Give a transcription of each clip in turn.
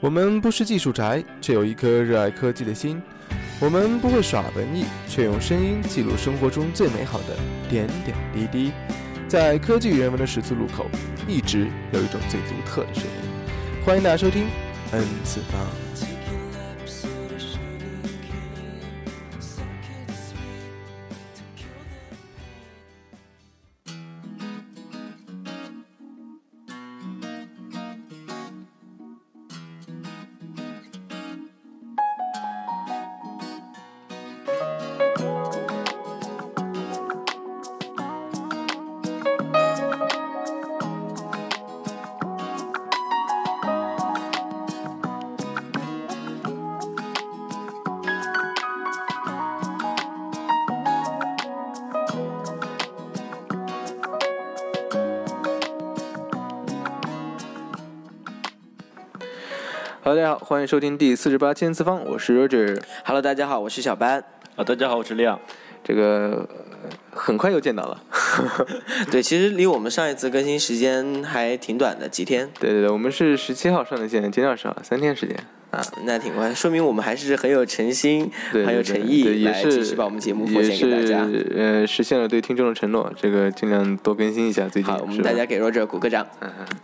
我们不是技术宅，却有一颗热爱科技的心。我们不会耍文艺，却用声音记录生活中最美好的点点滴滴。在科技与人文的十字路口，一直有一种最独特的声音。欢迎大家收听 N 次方。欢迎收听第四十八千次方，我是 Roger。Hello，大家好，我是小班。啊，大家好，我是亮。这个很快又见到了。对，其实离我们上一次更新时间还挺短的，几天。对对对，我们是十七号上的线，今天二十号，三天时间。啊，那挺快，说明我们还是很有诚心，很有诚意来继续把我们节目奉献给大家。呃，实现了对听众的承诺，这个尽量多更新一下。最近好，我们大家给 Roger 鼓个掌，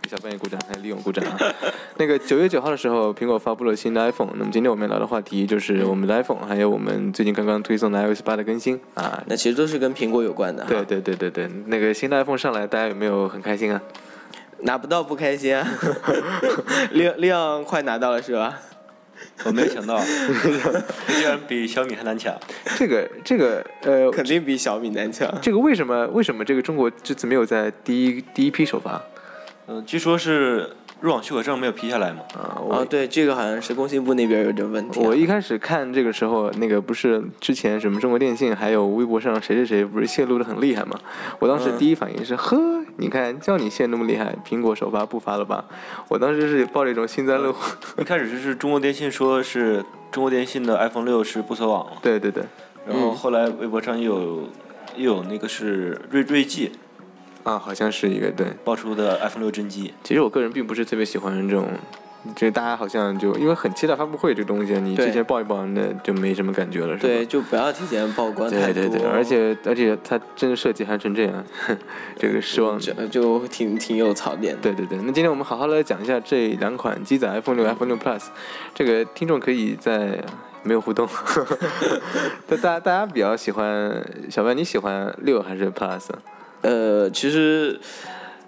给小半夜鼓掌，还有李勇鼓掌啊。那个九月九号的时候，苹果发布了新的 iPhone。那么今天我们聊的话题就是我们的 iPhone，还有我们最近刚刚推送的 iOS 八的更新啊。那其实都是跟苹果有关的。对对对对对，那个新的 iPhone 上来，大家有没有很开心啊？拿不到不开心啊。亮亮快拿到了是吧？我没有想到，居然比小米还难抢。这个这个呃，肯定比小米难抢。这个为什么为什么这个中国这次没有在第一第一批首发？嗯，据说是。入网许可证没有批下来吗？啊，哦，对，这个好像是工信部那边有点问题。我一开始看这个时候，那个不是之前什么中国电信还有微博上谁谁谁不是泄露的很厉害吗？我当时第一反应是，呵，你看叫你泄那么厉害，苹果首发不发了吧？我当时是抱着一种幸灾乐祸。一开始就是中国电信说是中国电信的 iPhone 六是不锁网对对对。然后后来微博上又有又有那个是锐锐际。啊，好像是一个对爆出的 iPhone 六真机。其实我个人并不是特别喜欢这种，就大家好像就因为很期待发布会这个东西，你提前报一报，那就没什么感觉了，是吧？对，就不要提前曝光太多。对对对，而且而且它真的设计还成这样，这个失望就挺挺有槽点。对对对，那今天我们好好来讲一下这两款机载 iPhone 六、iPhone 六 Plus，这个听众可以在没有互动，大家大家比较喜欢小白，你喜欢六还是 Plus？呃，其实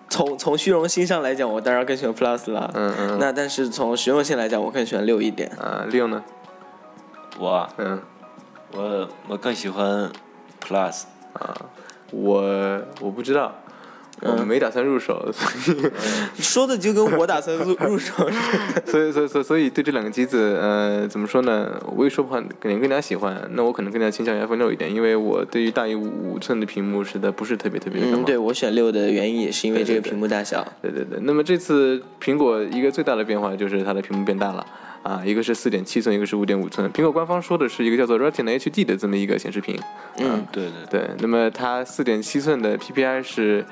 从从虚荣心上来讲，我当然更喜欢 Plus 了。嗯嗯。那但是从实用性来讲，我更喜欢六一点。啊，六呢？我，嗯，我我更喜欢 Plus。啊，我我不知道。我没打算入手，说的就跟我打算入入手似的。所以，所以，所以，所以对这两个机子，呃，怎么说呢？我也说不好，肯定更加喜欢。那我可能更加倾向于 iPhone 六一点，因为我对于大于五寸的屏幕实在不是特别特别的嗯，对我选六的原因也是因为这个屏幕大小。对对对。那么这次苹果一个最大的变化就是它的屏幕变大了。啊，一个是四点七寸，一个是五点五寸。苹果官方说的是一个叫做 Retina HD 的这么一个显示屏。嗯，对对对。那么它四点七寸的 PPI 是，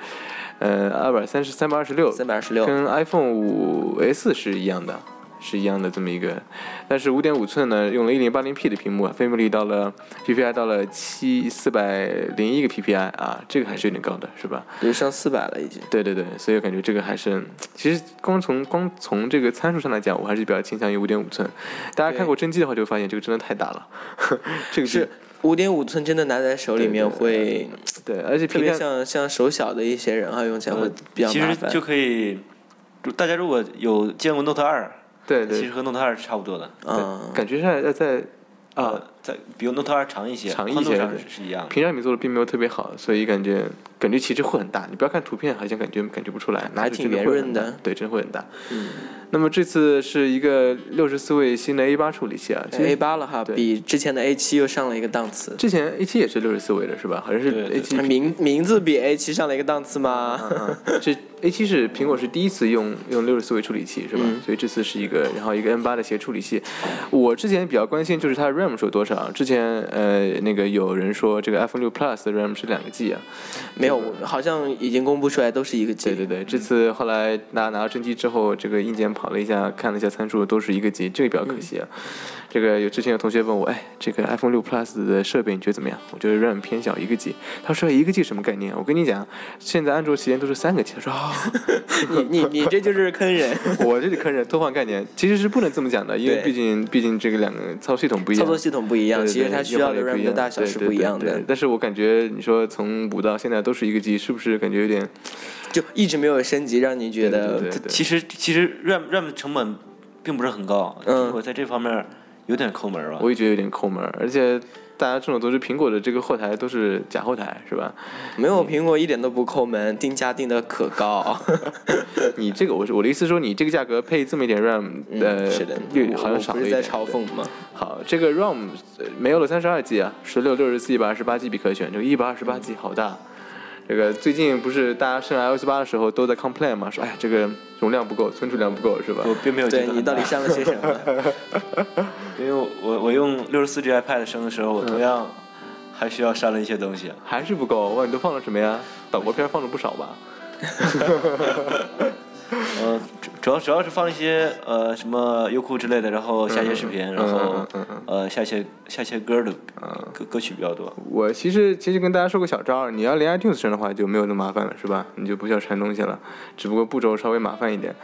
呃，二百三十三百二十六，三百二十六，跟 iPhone 五 S 是一样的。是一样的这么一个，但是五点五寸呢，用了一零八零 P 的屏幕，啊，分辨率到了 PPI 到了七四百零一个 PPI 啊，这个还是有点高的，是吧？有上四百了已经。对对对，所以我感觉这个还是，其实光从光从这个参数上来讲，我还是比较倾向于五点五寸。大家看过真机的话，就会发现这个真的太大了。这个是五点五寸，真的拿在手里面会，对，而且特别像像手小的一些人啊，用起来会比较麻烦。其实就可以，大家如果有见过 Note 二。对对，其实和 Note 二是差不多的，嗯，感觉上在在啊，在比 Note 二长一些，长一些是一样。屏占比做的并没有特别好，所以感觉感觉其实会很大。你不要看图片，好像感觉感觉不出来，还挺圆润的，对，真的会很大。嗯。那么这次是一个六十四位新的 A 八处理器啊，A 八了哈，比之前的 A 七又上了一个档次。之前 A 七也是六十四位的是吧？好像是 A 七名名字比 A 七上了一个档次吗？这 A 七是苹果是第一次用用六十四位处理器是吧？所以这次是一个，然后一个 N 八的协处理器。我之前比较关心就是它的 RAM 是有多少？少。之前呃那个有人说这个 iPhone 六 Plus 的 RAM 是两个 G 啊，没有，好像已经公布出来都是一个 G。对对对，这次后来拿拿到真机之后，这个硬件跑了一下，看了一下参数，都是一个 G，这个比较可惜啊。这个有之前有同学问我，哎，这个 iPhone 六 Plus 的设备你觉得怎么样？我觉得 RAM 偏小，一个 G。他说一个 G 什么概念？我跟你讲，现在安卓旗舰都是三个 G。他说 啊，你你你这就是坑人。我这是坑人，偷换概念，其实是不能这么讲的，因为毕竟毕竟这个两个操作系统不一样，操作系统不一样，其实它需要的 RAM 的大小是不一样的。但是我感觉你说从五到现在都是一个 G，是不是感觉有点就一直没有升级，让你觉得其实其实 RAM RAM 成本并不是很高，嗯，我在这方面。有点抠门吧？我也觉得有点抠门，而且大家众所周知，苹果的这个后台都是假后台，是吧？没有，苹果一点都不抠门，定价定的可高。你这个，我是我的意思说，你这个价格配这么一点 RAM，呃，略好像少了一点。在嘲讽吗？好，这个 RAM 没有了三十二 G 啊，十六、六十四、一百二十八 G 可选，这个一百二十八 G 好大。这个最近不是大家升 iOS 八的时候都在 complain 嘛，说哎这个容量不够，存储量不够，是吧？我并没有。对你到底删了些什么？因为我我用六十四 G iPad 升的时候，我同样还需要删了一些东西，还是不够。哇，你都放了什么呀？岛国片放了不少吧？嗯，主要主要是放一些呃什么优酷之类的，然后下一些视频，然后呃下一些下一些歌的歌歌曲比较多。我其实其实跟大家说个小招你要连 iTunes 上的话就没有那么麻烦了，是吧？你就不需要传东西了，只不过步骤稍微麻烦一点。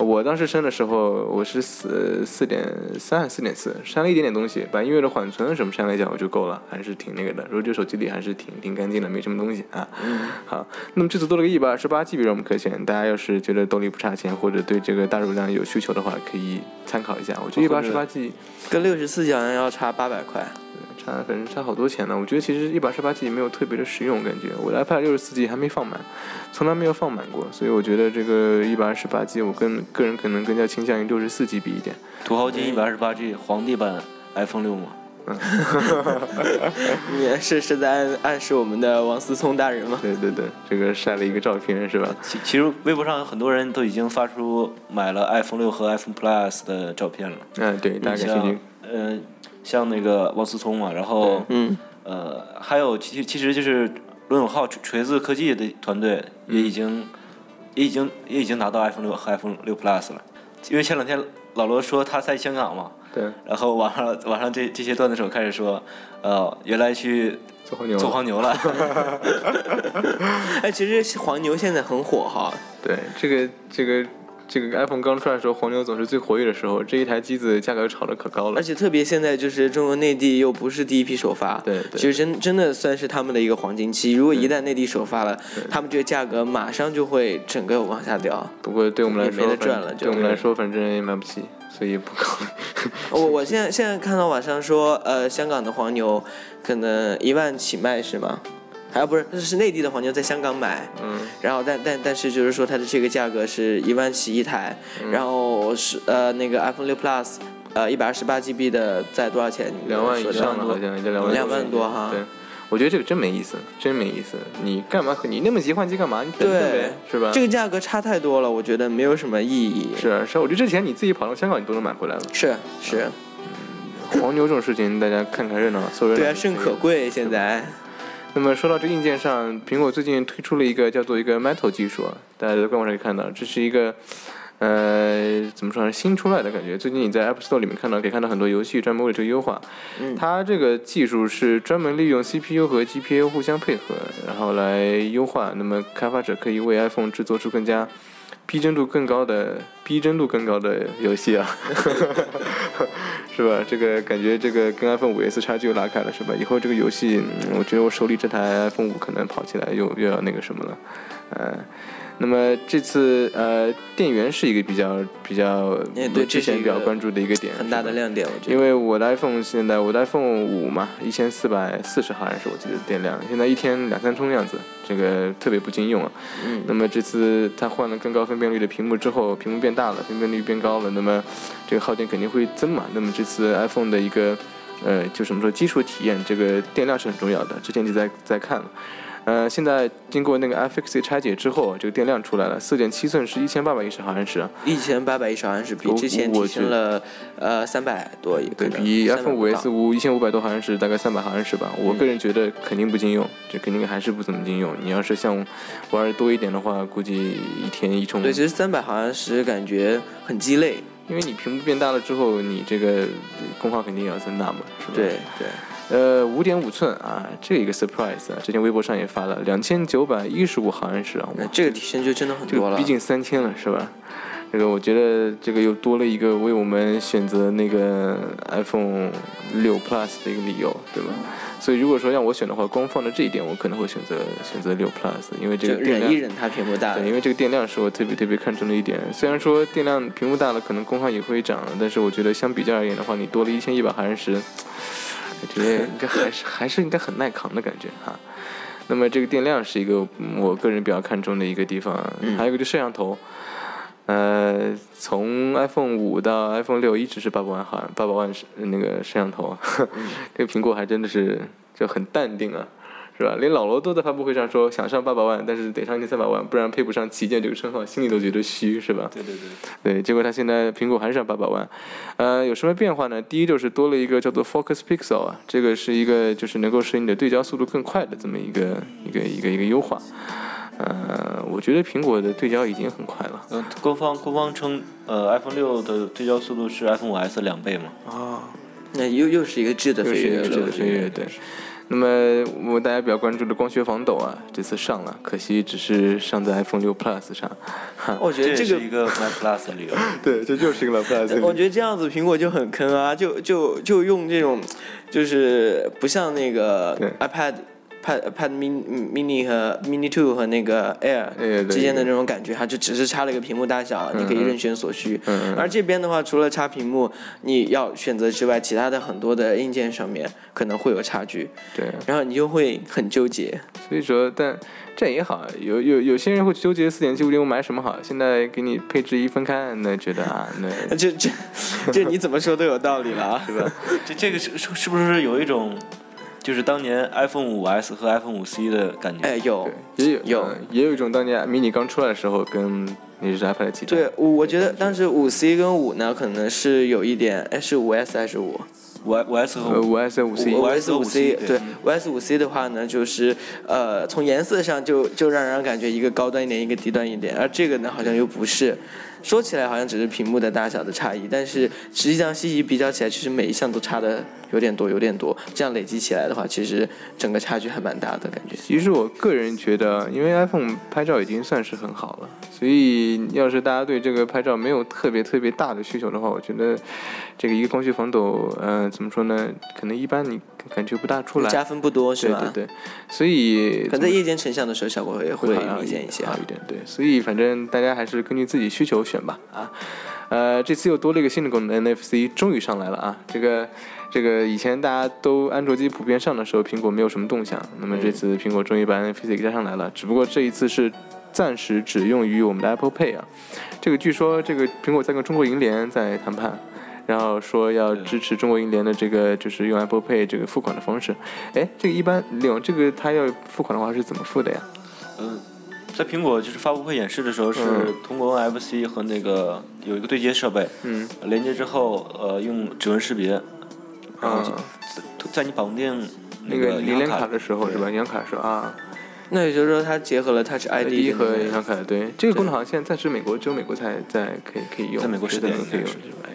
我当时升的时候，我是四四点三四点四，删了一点点东西，把音乐的缓存什么删了一下我就够了，还是挺那个的。如果这手机里还是挺挺干净的，没什么东西啊。好，那么这次多了个一百二十八 G B 让我们可选，大家要是觉得动力不差钱，或者对这个大容量有需求的话，可以参考一下。我觉得一百二十八 G 跟六十四 G 好像要差八百块，差反正差好多钱呢。我觉得其实一百二十八 G 没有特别的实用，感觉我的 iPad 六十四 G 还没放满，从来没有放满过，所以我觉得这个一百二十八 G 我更个人可能更加倾向于六十四 G 比一点。土豪金一百二十八 G 皇帝版 iPhone 六吗？你是是在暗暗示我们的王思聪大人吗？对对对，这个晒了一个照片是吧？其其实微博上很多人都已经发出买了 iPhone 六和 iPhone Plus 的照片了。嗯，对，大概兴趣。嗯，像那个王思聪嘛，然后嗯呃，还有其其实就是罗永浩锤子科技的团队也已经也已经也已经拿到 iPhone 六和 iPhone 六 Plus 了，因为前两天老罗说他在香港嘛。对，然后网上网上这这些段子手开始说，呃，原来去做黄牛做黄牛了。哎，其实黄牛现在很火哈。对，这个这个这个 iPhone 刚出来的时候，黄牛总是最活跃的时候。这一台机子价格炒得可高了。而且特别现在就是中国内地又不是第一批首发，对，其实真真的算是他们的一个黄金期。如果一旦内地首发了，他们这个价格马上就会整个往下掉。不过对我们来说，没得赚了。对我们来说，反正也买不起。所以不考虑。我我现在现在看到网上说，呃，香港的黄牛可能一万起卖是吗？还有不是，那是内地的黄牛在香港买。嗯。然后但但但是就是说它的这个价格是一万起一台，然后是呃那个 iPhone 六 Plus，呃一百二十八 GB 的在多少钱？两万以上的好像也两万。两万多哈。对。我觉得这个真没意思，真没意思。你干嘛？你那么急换机干嘛？你等等呗，是吧？这个价格差太多了，我觉得没有什么意义。是啊，是啊，我觉得这钱你自己跑到香港，你都能买回来了。是是，黄牛这种事情，大家看看热闹，凑热闹。对啊，甚可贵现在。那么说到这硬件上，苹果最近推出了一个叫做一个 Metal 技术，大家在官网上可以看到，这是一个。呃，怎么说呢？新出来的感觉。最近你在 App Store 里面看到，可以看到很多游戏专门为这个优化。嗯。它这个技术是专门利用 CPU 和 GPU 互相配合，然后来优化。那么开发者可以为 iPhone 制作出更加逼真度更高的、逼真度更高的游戏啊，是吧？这个感觉，这个跟 iPhone 五 S 差距又拉开了，是吧？以后这个游戏，我觉得我手里这台 iPhone 五可能跑起来又又要那个什么了，嗯。那么这次呃，电源是一个比较比较对之前比较关注的一个点，很大的亮点，我觉得。因为我的 iPhone 现在我的 iPhone 五嘛，一千四百四十毫安时我记得电量，现在一天两三充的样子，这个特别不经用啊。嗯。那么这次它换了更高分辨率的屏幕之后，屏幕变大了，分辨率变高了，那么这个耗电肯定会增嘛。那么这次 iPhone 的一个呃，就什么说基础体验，这个电量是很重要的。之前就在在看了。呃，现在经过那个 iFixit 拆解之后，这个电量出来了，四点七寸是一千八百一十毫安时，一千八百一十毫安时，比之前提升了呃三百多一，对比 iPhone 五 S 五一千五百多毫安时，大概三百毫安时吧。我个人觉得肯定不经用，这肯定还是不怎么经用。你要是像玩的多一点的话，估计一天一充。对，其实三百毫安时感觉很鸡肋，因为你屏幕变大了之后，你这个功耗肯定也要增大嘛，是吧？对对。呃，五点五寸啊，这一个 surprise 啊，之前微博上也发了，两千九百一十五毫安时啊，那这个提升就真的很多了，逼近三千了，是吧？这个我觉得这个又多了一个为我们选择那个 iPhone 六 Plus 的一个理由，对吧？所以如果说让我选的话，光放着这一点，我可能会选择选择六 Plus，因为这个忍一忍它屏幕大，对，因为这个电量是我特别特别看重的一点。虽然说电量屏幕大了，可能功耗也会涨，但是我觉得相比较而言的话，你多了一千一百毫安时。我觉得应该还是还是应该很耐扛的感觉哈。那么这个电量是一个我个人比较看重的一个地方，还有一个就摄像头。呃，从 iPhone 五到 iPhone 六一直是八百万毫八百万那个摄像头，这个苹果还真的是就很淡定啊。是吧？连老罗都在发布会上说想上八百万，但是得上一千三百万，不然配不上旗舰这个称号，心里都觉得虚，是吧？对对对。对，结果他现在苹果还是上八百万，呃，有什么变化呢？第一就是多了一个叫做 Focus Pixel 啊，这个是一个就是能够使你的对焦速度更快的这么一个一个一个一个优化。呃，我觉得苹果的对焦已经很快了。嗯，官方官方称，呃，iPhone 六的对焦速度是 iPhone 五 S 两倍嘛？啊，那又又是一个质的飞跃，质的飞跃，对。那么我大家比较关注的光学防抖啊，这次上了，可惜只是上在 iPhone 六 Plus 上。我觉得这个是一个 My Plus 的理由。对，这就是一个 My Plus。我觉得这样子苹果就很坑啊，就就就用这种，就是不像那个 iPad。Pad Pad Mini Mini 和 Mini Two 和那个 Air 之间的那种感觉，它就只是差了一个屏幕大小，你可以任选所需。而这边的话，除了差屏幕你要选择之外，其他的很多的硬件上面可能会有差距。对，然后你就会很纠结。所以说，但这也好，有有有些人会纠结四点七五零五买什么好。现在给你配置一分开，那觉得啊，那 这这这你怎么说都有道理了啊，是吧？这这个是是是不是有一种？就是当年 iPhone 五 S 和 iPhone 五 C 的感觉，哎，有，也有，有，也有一种当年 mini 刚出来的时候跟那是 iPad 期待。对，我我觉得当时五 C 跟五呢，可能是有一点，哎，是五 S 还是五？五五 S 和五 S 五 C，五 S 五 C，对，五 S 五 C 的话呢，就是呃，从颜色上就就让人感觉一个高端一点，一个低端一点，而这个呢，好像又不是。说起来好像只是屏幕的大小的差异，但是实际上细细比较起来，其实每一项都差的有点多，有点多。这样累积起来的话，其实整个差距还蛮大的感觉。其实我个人觉得，因为 iPhone 拍照已经算是很好了，所以要是大家对这个拍照没有特别特别大的需求的话，我觉得这个一个光学防抖，嗯，怎么说呢？可能一般你感觉不大出来，加分不多是吧？对对对。所以可能在夜间成像的时候效果也会明显一些，好一点。对，所以反正大家还是根据自己需求。选吧啊，呃，这次又多了一个新的功能，NFC 终于上来了啊！这个这个以前大家都安卓机普遍上的时候，苹果没有什么动向。那么这次苹果终于把 NFC 给加上来了，只不过这一次是暂时只用于我们的 Apple Pay 啊。这个据说这个苹果在跟中国银联在谈判，然后说要支持中国银联的这个就是用 Apple Pay 这个付款的方式。哎，这个一般领这个他要付款的话是怎么付的呀？嗯。在苹果就是发布会演示的时候，是通过 NFC 和那个有一个对接设备，嗯，连接之后，呃，用指纹识别，然后在你绑定那个银联卡的时候是吧？银联卡是啊，那也就是说它结合了 Touch ID 和银行卡，对，这个功能好像现在暂时美国只有美国才在可以可以用，在美国是的可以用，是吧？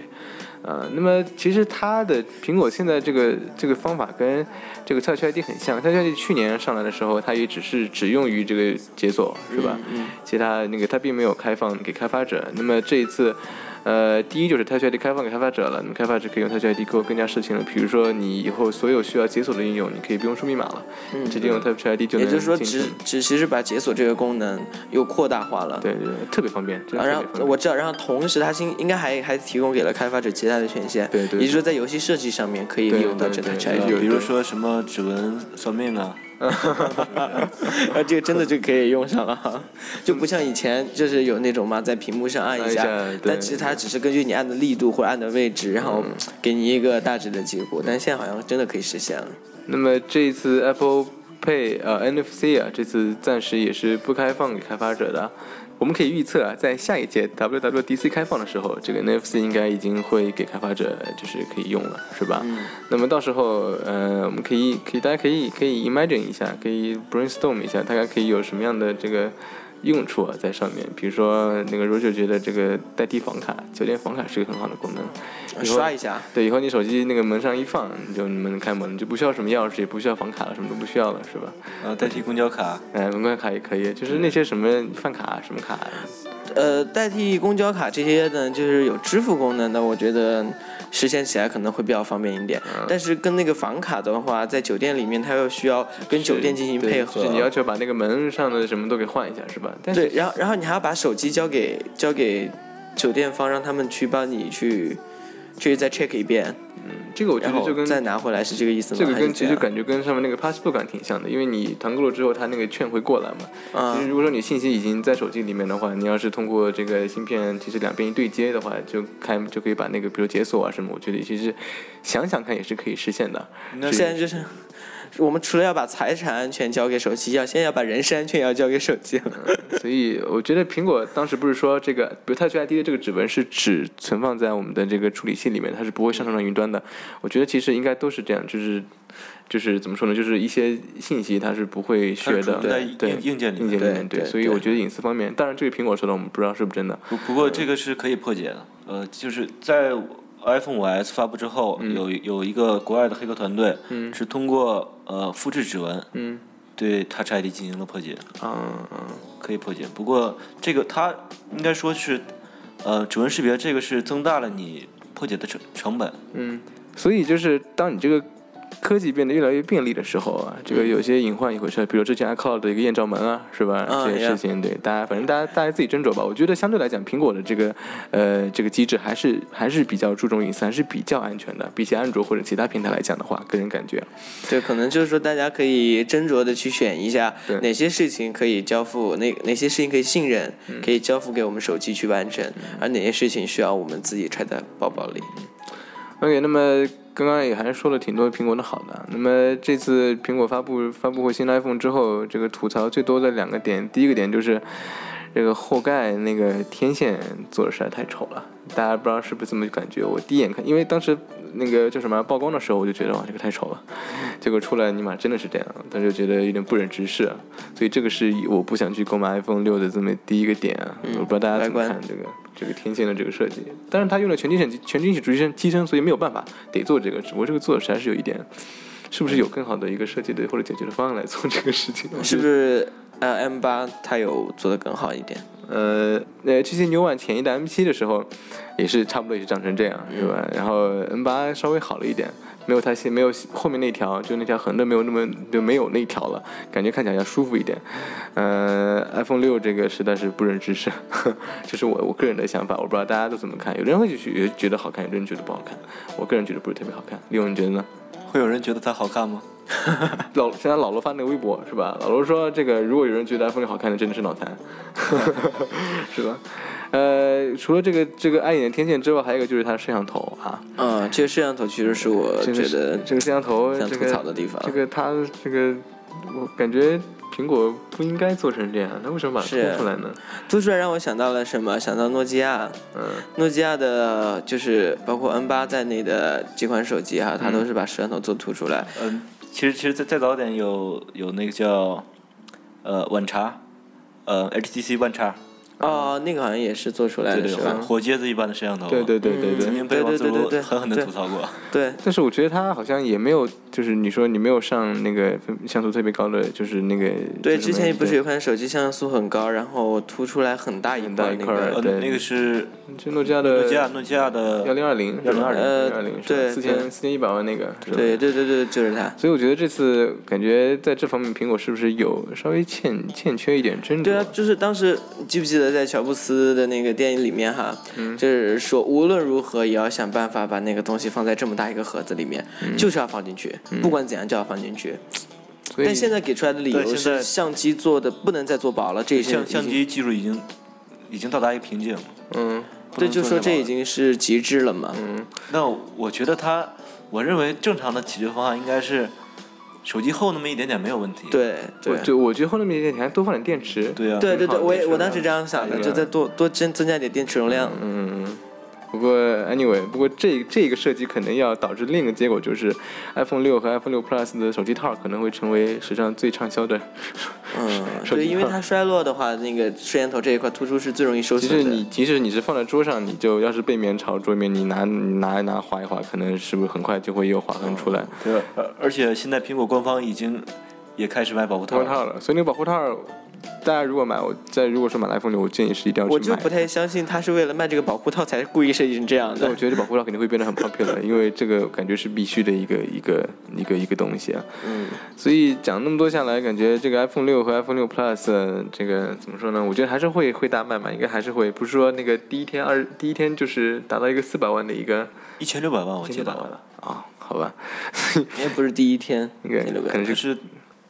呃，那么其实它的苹果现在这个这个方法跟这个 Touch ID 很像，Touch ID 去年上来的时候，它也只是只用于这个解锁，是吧？嗯。其他那个它并没有开放给开发者。那么这一次。呃，第一就是 Touch ID 开放给开发者了，那么开发者可以用 Touch ID 做更加事情了。比如说，你以后所有需要解锁的应用，你可以不用输密码了，直接用 Touch ID 就能。也就是说，只只其实把解锁这个功能又扩大化了。对对，特别方便。然后我知道，然后同时它新应该还还提供给了开发者其他的权限。对对。也就是说，在游戏设计上面可以利用到这 Touch ID，比如说什么指纹算命啊。哈哈哈哈哈！这个真的就可以用上了，就不像以前就是有那种嘛，在屏幕上按一下，但其实它只是根据你按的力度或按的位置，然后给你一个大致的结果。但现在好像真的可以实现了。那么这一次 Apple Pay 呃 NFC 啊，这次暂时也是不开放给开发者的。我们可以预测啊，在下一届 WWDC 开放的时候，这个 NFC 应该已经会给开发者就是可以用了，是吧？嗯。那么到时候，呃，我们可以可以大家可以可以 imagine 一下，可以 brainstorm 一下，大家可以有什么样的这个。用处啊，在上面，比如说那个 Roger 觉得这个代替房卡，酒店房卡是个很好的功能，刷一下，对，以后你手机那个门上一放，你就门开门，就不需要什么钥匙，也不需要房卡了，什么都不需要了，是吧？呃，代替公交卡，哎，公交卡也可以，就是那些什么饭卡什么卡，呃，代替公交卡这些呢，就是有支付功能的，我觉得。实现起来可能会比较方便一点，但是跟那个房卡的话，在酒店里面，它又需要跟酒店进行配合。是你要求把那个门上的什么都给换一下，是吧？对，然后然后你还要把手机交给交给酒店方，让他们去帮你去去再 check 一遍。嗯，这个我觉得就跟再拿回来是这个意思吗？这个跟其实感觉跟上面那个 passport 挺像的，因为你团购了之后，它那个券会过来嘛。其实如果说你信息已经在手机里面的话，你要是通过这个芯片，其实两边一对接的话，就开就可以把那个比如解锁啊什么，我觉得其实想想看也是可以实现的。那现在就是。我们除了要把财产安全交给手机，要先要把人身安全要交给手机了。所以我觉得苹果当时不是说这个，比如 Touch ID 的这个指纹是只存放在我们的这个处理器里面，它是不会上传到云端的。我觉得其实应该都是这样，就是就是怎么说呢，就是一些信息它是不会学的，对硬件硬件里面对。所以我觉得隐私方面，当然这个苹果说的我们不知道是不是真的。不不过这个是可以破解的，呃，就是在。iPhone 5S 发布之后，有有一个国外的黑客团队是通过呃复制指纹，对 Touch ID 进行了破解。嗯嗯，可以破解。不过这个它应该说是呃指纹识别，这个是增大了你破解的成成本。嗯，所以就是当你这个。科技变得越来越便利的时候啊，这个有些隐患也会出来，比如之前 iCloud 的一个艳照门啊，是吧？这些事情，对大家，反正大家大家自己斟酌吧。我觉得相对来讲，苹果的这个呃这个机制还是还是比较注重隐私，还是比较安全的，比起安卓或者其他平台来讲的话，个人感觉。对，可能就是说大家可以斟酌的去选一下，哪些事情可以交付，哪哪些事情可以信任，可以交付给我们手机去完成，而哪些事情需要我们自己揣在包包里。OK，那么。刚刚也还是说了挺多苹果的好的。那么这次苹果发布发布会新 iPhone 之后，这个吐槽最多的两个点，第一个点就是这个后盖那个天线做的实在太丑了。大家不知道是不是这么感觉？我第一眼看，因为当时那个叫什么曝光的时候，我就觉得哇，这个太丑了。结果出来，尼玛真的是这样，但是就觉得有点不忍直视。所以这个是我不想去购买 iPhone 六的这么第一个点啊。我不知道大家怎么看这个。这个天线的这个设计，但是它用了全金属全金属机身机身，所以没有办法得做这个。只不过这个做的实在是有一点，是不是有更好的一个设计的或者解决的方案来做这个事情？是不是呃 M 八它有做的更好一点？呃，呃，这些牛晚前一代 M 七的时候，也是差不多也是长成这样，是吧？然后 M 八稍微好了一点。没有它现，没有后面那条，就那条横的没有那么就没有那条了，感觉看起来要舒服一点。呃，iPhone 六这个实在是不忍直视，这是我我个人的想法，我不知道大家都怎么看。有人会觉觉得好看，有人觉得不好看。我个人觉得不是特别好看。李勇，你觉得呢？会有人觉得它好看吗？老现在老罗发那个微博是吧？老罗说这个如果有人觉得 iPhone 六好看的，真的是脑残，是吧？呃，除了这个这个碍眼的天线之外，还有一个就是它的摄像头啊。嗯，这个摄像头其实是我觉得这个摄像头想吐槽的地方。这个它这个，我感觉苹果不应该做成这样，它为什么把它凸出来呢？凸出来让我想到了什么？想到诺基亚。嗯。诺基亚的，就是包括 N 八在内的几款手机哈，它都是把摄像头做凸出来。嗯，其实其实再再早点有有那个叫呃晚茶，呃 HTC 万叉。哦，那个好像也是做出来的，是吧？火疖子一般的摄像头，对对对对对，曾经被王自如狠狠的吐槽过。对，但是我觉得他好像也没有，就是你说你没有上那个像素特别高的，就是那个。对，之前不是有款手机像素很高，然后凸出来很大一块那个，对，那个是就诺基亚的诺基亚诺基亚的幺零二零，幺零二零，呃，二零，对，四千四千一百万那个，对对对对，就是它。所以我觉得这次感觉在这方面，苹果是不是有稍微欠欠缺一点斟酌？对啊，就是当时记不记得在乔布斯。的那个电影里面哈，就是说无论如何也要想办法把那个东西放在这么大一个盒子里面，就是要放进去，不管怎样就要放进去。但现在给出来的理由是相机做的不能再做薄了，这些相相机技术已经已经到达一个瓶颈。嗯，对，就说这已经是极致了嘛。嗯，那我觉得它，我认为正常的解决方案应该是手机厚那么一点点没有问题。对对，就我觉得厚那么一点点，还多放点电池。对啊。对对对，我也我当时这样想的，就再多多增增加点电池容量。嗯嗯。不过，anyway，不过这这个设计可能要导致另一个结果，就是 iPhone 六和 iPhone 六 Plus 的手机套可能会成为史上最畅销的。嗯，对，因为它衰落的话，那个摄像头这一块突出是最容易受损的。其实你即使你是放在桌上，你就要是背面朝桌面，你拿拿一拿划一划，可能是不是很快就会有划痕出来？对，而且现在苹果官方已经也开始卖保护套了，所以那个保护套。大家如果买，我在如果说买 iPhone 六，我建议是一定要去买。我就不太相信他是为了卖这个保护套才故意设计成这样的。我觉得这保护套肯定会变得很 popular，因为这个感觉是必须的一个一个一个一个东西啊。嗯。所以讲那么多下来，感觉这个 iPhone 六和 iPhone 六 Plus 这个怎么说呢？我觉得还是会会大卖嘛，应该还是会，不是说那个第一天二第一天就是达到一个四百万的一个一千六百万，我记得啊，好吧。也不是第一天，应该可能是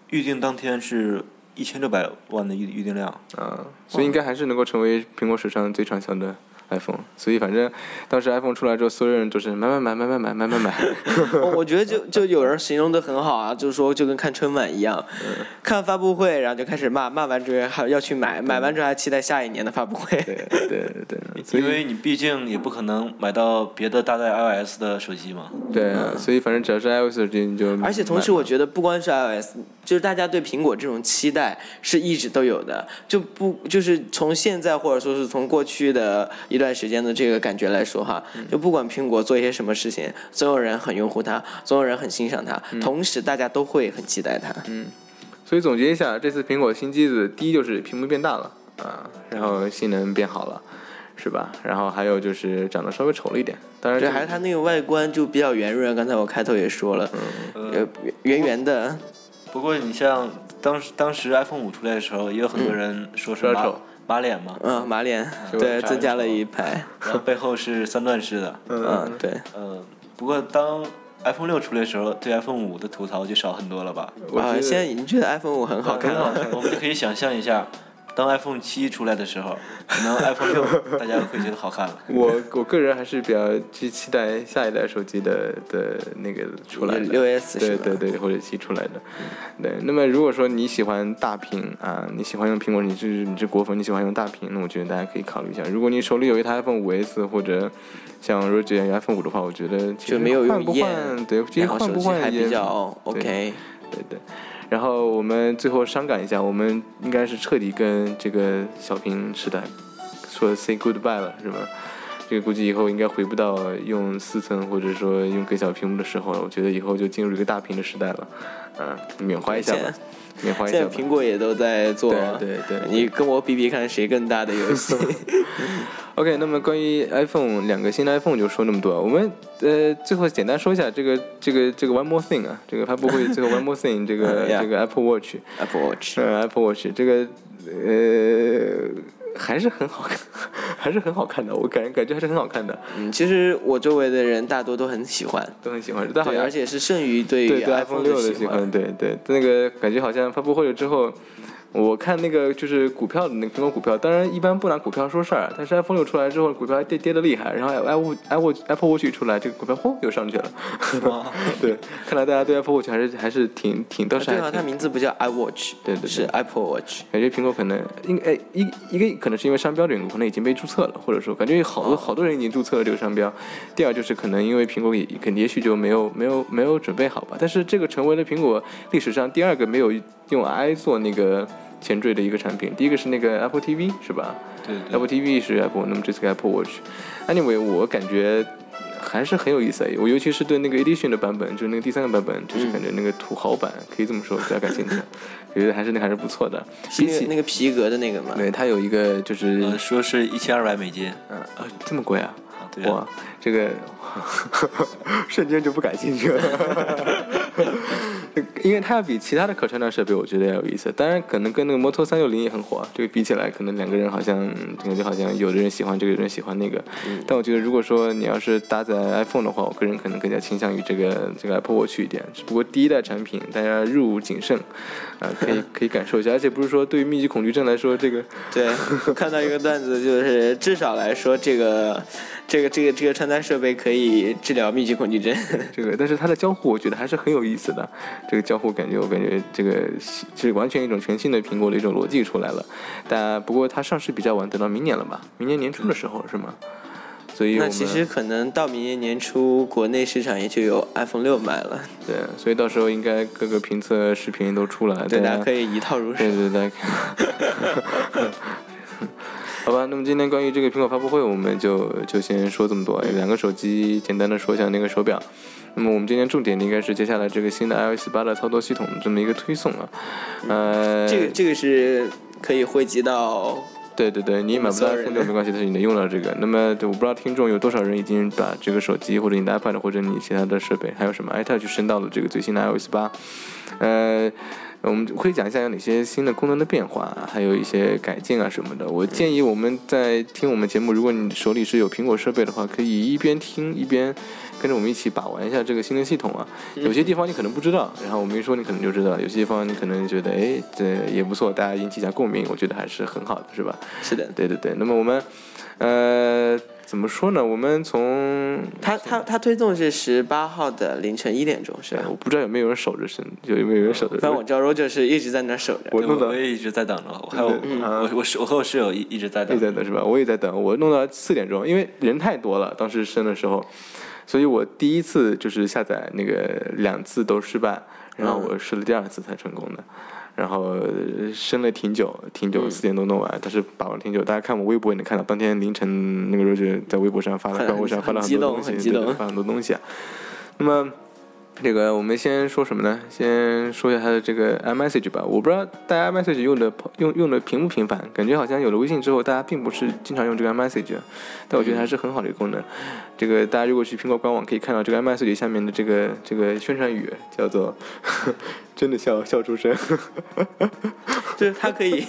预定当天是。一千六百万的预预订量啊，所以应该还是能够成为苹果史上最畅销的。iPhone，所以反正当时 iPhone 出来之后，所有人都是买买买买买买买买买。我觉得就就有人形容的很好啊，就是说就跟看春晚一样，看发布会，然后就开始骂，骂完之后还要去买，买完之后还期待下一年的发布会。对对对，因为你毕竟也不可能买到别的搭载 iOS 的手机嘛。对，所以反正只要是 iOS 手机你就。而且同时，我觉得不光是 iOS，就是大家对苹果这种期待是一直都有的，就不就是从现在或者说是从过去的。一段时间的这个感觉来说哈，就不管苹果做一些什么事情，总有人很拥护它，总有人很欣赏它，同时大家都会很期待它。嗯，所以总结一下，这次苹果新机子，第一就是屏幕变大了啊，然后性能变好了，是吧？然后还有就是长得稍微丑了一点，当然这还是它那个外观就比较圆润。刚才我开头也说了，呃，圆圆的。不过你像当时当时 iPhone 五出来的时候，也有很多人说是丑。马脸嘛，嗯，马脸，对，增加了一排，然后背后是三段式的，嗯，对，嗯，不过当 iPhone 六出来的时候，对 iPhone 五的吐槽就少很多了吧？啊，现在已经觉得 iPhone 五很好看了，我们就可以想象一下。当 iPhone 七出来的时候，可能 iPhone 六大家会觉得好看了。我我个人还是比较去期待下一代手机的的那个出来的，六 S 对对对，或者七出来的。对，那么如果说你喜欢大屏啊，你喜欢用苹果，你是你是果粉，你喜欢用大屏，那我觉得大家可以考虑一下。如果你手里有一台 iPhone 五 S 或者像如果只有 iPhone 五的话，我觉得就没有换不换，对，其实换不换也比较 OK。对对。然后我们最后伤感一下，我们应该是彻底跟这个小平时代说 say goodbye 了，是吧？这个估计以后应该回不到用四寸或者说用更小屏幕的时候了。我觉得以后就进入一个大屏的时代了，嗯，缅怀一下吧，缅怀一下。现在苹果也都在做，对对，你跟我比比看谁更大的游戏。OK，那么关于 iPhone 两个新的 iPhone 就说那么多。我们呃最后简单说一下这个这个这个 One More Thing 啊，这个发布会最后 One More Thing 这个这个 Apple Watch，Apple Watch，嗯，Apple Watch 这个呃还是很好看，还是很好看的，我感感觉还是很好看的。嗯，其实我周围的人大多都很喜欢，都很喜欢，但好像而且是剩余对对 iPhone 六的喜欢，对对，那个感觉好像发布会了之后。我看那个就是股票的那个苹果股票，当然一般不拿股票说事儿，但是 iPhone 六出来之后，股票跌跌的厉害，然后 Apple Apple Apple Watch 出来，这个股票嚯又上去了。对，看来大家对 Apple Watch 还是还是挺挺。对啊，它名字不叫 iWatch，对对，是 Apple Watch。感觉苹果可能应哎一一个可能是因为商标的缘故，可能已经被注册了，或者说感觉好多好多人已经注册了这个商标。第二就是可能因为苹果也肯定也许就没有没有没有准备好吧，但是这个成为了苹果历史上第二个没有用 i 做那个。前缀的一个产品，第一个是那个 Apple TV 是吧？对，Apple TV 是 Apple，那么这次 Apple Watch。Anyway，我感觉还是很有意思。我尤其是对那个 Edition 的版本，就是那个第三个版本，就是感觉那个土豪版，可以这么说，比较感兴趣。觉得还是那还是不错的。比起那个皮革的那个嘛，对，它有一个就是说是一千二百美金，嗯啊，这么贵啊？对哇，这个 瞬间就不感兴趣了。因为它要比其他的可穿戴设备，我觉得要有意思。当然，可能跟那个摩托三六零也很火，这个比起来，可能两个人好像感觉好像有的人喜欢这个，有人喜欢那个。但我觉得，如果说你要是搭载 iPhone 的话，我个人可能更加倾向于这个这个 Apple Watch 一点。只不过第一代产品，大家入伍谨慎，啊，可以可以感受一下。而且不是说对于密集恐惧症来说，这个对，看到一个段子，就是至少来说，这个这个这个这个穿戴设备可以治疗密集恐惧症。这个，但是它的交互，我觉得还是很有意思的。这个交交互感觉，我感觉这个是完全一种全新的苹果的一种逻辑出来了。但不过它上市比较晚，等到明年了吧？明年年初的时候是吗？所以那其实可能到明年年初，国内市场也就有 iPhone 六卖了。对，所以到时候应该各个评测视频都出来了，大家可以一套入手。对对对。好吧，那么今天关于这个苹果发布会，我们就就先说这么多。两个手机，简单的说一下那个手表。那么我们今天重点应该是接下来这个新的 iOS 八的操作系统这么一个推送啊。呃，这个这个是可以汇集到。对对对，你买不到 iPhone 六没关系，但是你能用到这个。那么我不知道听众有多少人已经把这个手机或者你的 iPad 或者你其他的设备，还有什么 iTouch 升到了这个最新的 iOS 八。呃。我们会讲一下有哪些新的功能的变化，还有一些改进啊什么的。我建议我们在听我们节目，如果你手里是有苹果设备的话，可以一边听一边跟着我们一起把玩一下这个新的系统啊。有些地方你可能不知道，然后我们一说你可能就知道；有些地方你可能觉得哎这也不错，大家引起一下共鸣，我觉得还是很好的，是吧？是的，对对对。那么我们呃。怎么说呢？我们从他他他推送是十八号的凌晨一点钟，是吧？我不知道有没有人守着，就有没有人守着。反正我知道 Roger 是一直在那守着。我弄我也一直在等着，我还有我我室我和我室友一一直在等。在等是吧？我也在等，我弄到四点钟，因为人太多了，当时升的时候，所以我第一次就是下载那个两次都失败，然后我试了第二次才成功的。然后升了挺久，挺久，四点多弄完，但是把玩挺久。大家看我微博也能看到，当天凌晨那个时候就在微博上发了，微博上发了很多东西，发很多东西啊。那么。这个我们先说什么呢？先说一下它的这个 iMessage 吧。我不知道大家 iMessage 用的用用的频不频繁，感觉好像有了微信之后，大家并不是经常用这个 iMessage，但我觉得还是很好的一个功能。这个大家如果去苹果官网可以看到这个 iMessage 下面的这个这个宣传语，叫做 “真的笑笑出声”，就是它可以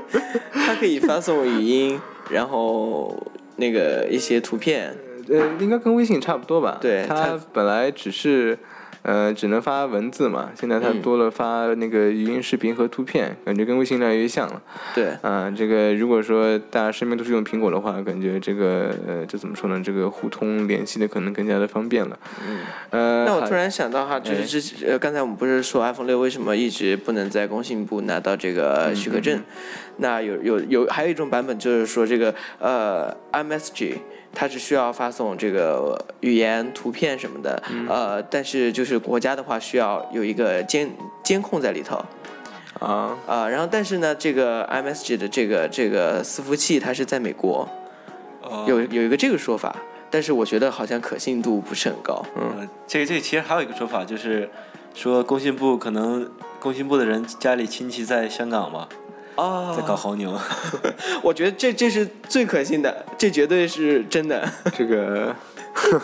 它可以发送语音，然后那个一些图片，呃，应该跟微信差不多吧？对，它本来只是。呃，只能发文字嘛，现在它多了发那个语音、视频和图片，感觉跟微信越来越像了。对，啊，这个如果说大家身边都是用苹果的话，感觉这个呃，这怎么说呢？这个互通联系的可能更加的方便了。嗯，呃，那我突然想到哈，就是之呃，刚才我们不是说 iPhone 六为什么一直不能在工信部拿到这个许可证？那有有有，还有一种版本就是说这个呃，MSG。它是需要发送这个语言、图片什么的，呃，但是就是国家的话需要有一个监监控在里头，啊。啊，然后但是呢，这个 MSG 的这个这个伺服器它是在美国，有有一个这个说法，但是我觉得好像可信度不是很高。嗯，这个这个其实还有一个说法，就是说工信部可能工信部的人家里亲戚在香港嘛。哦，在搞黄牛，我觉得这这是最可信的，这绝对是真的。这个，呵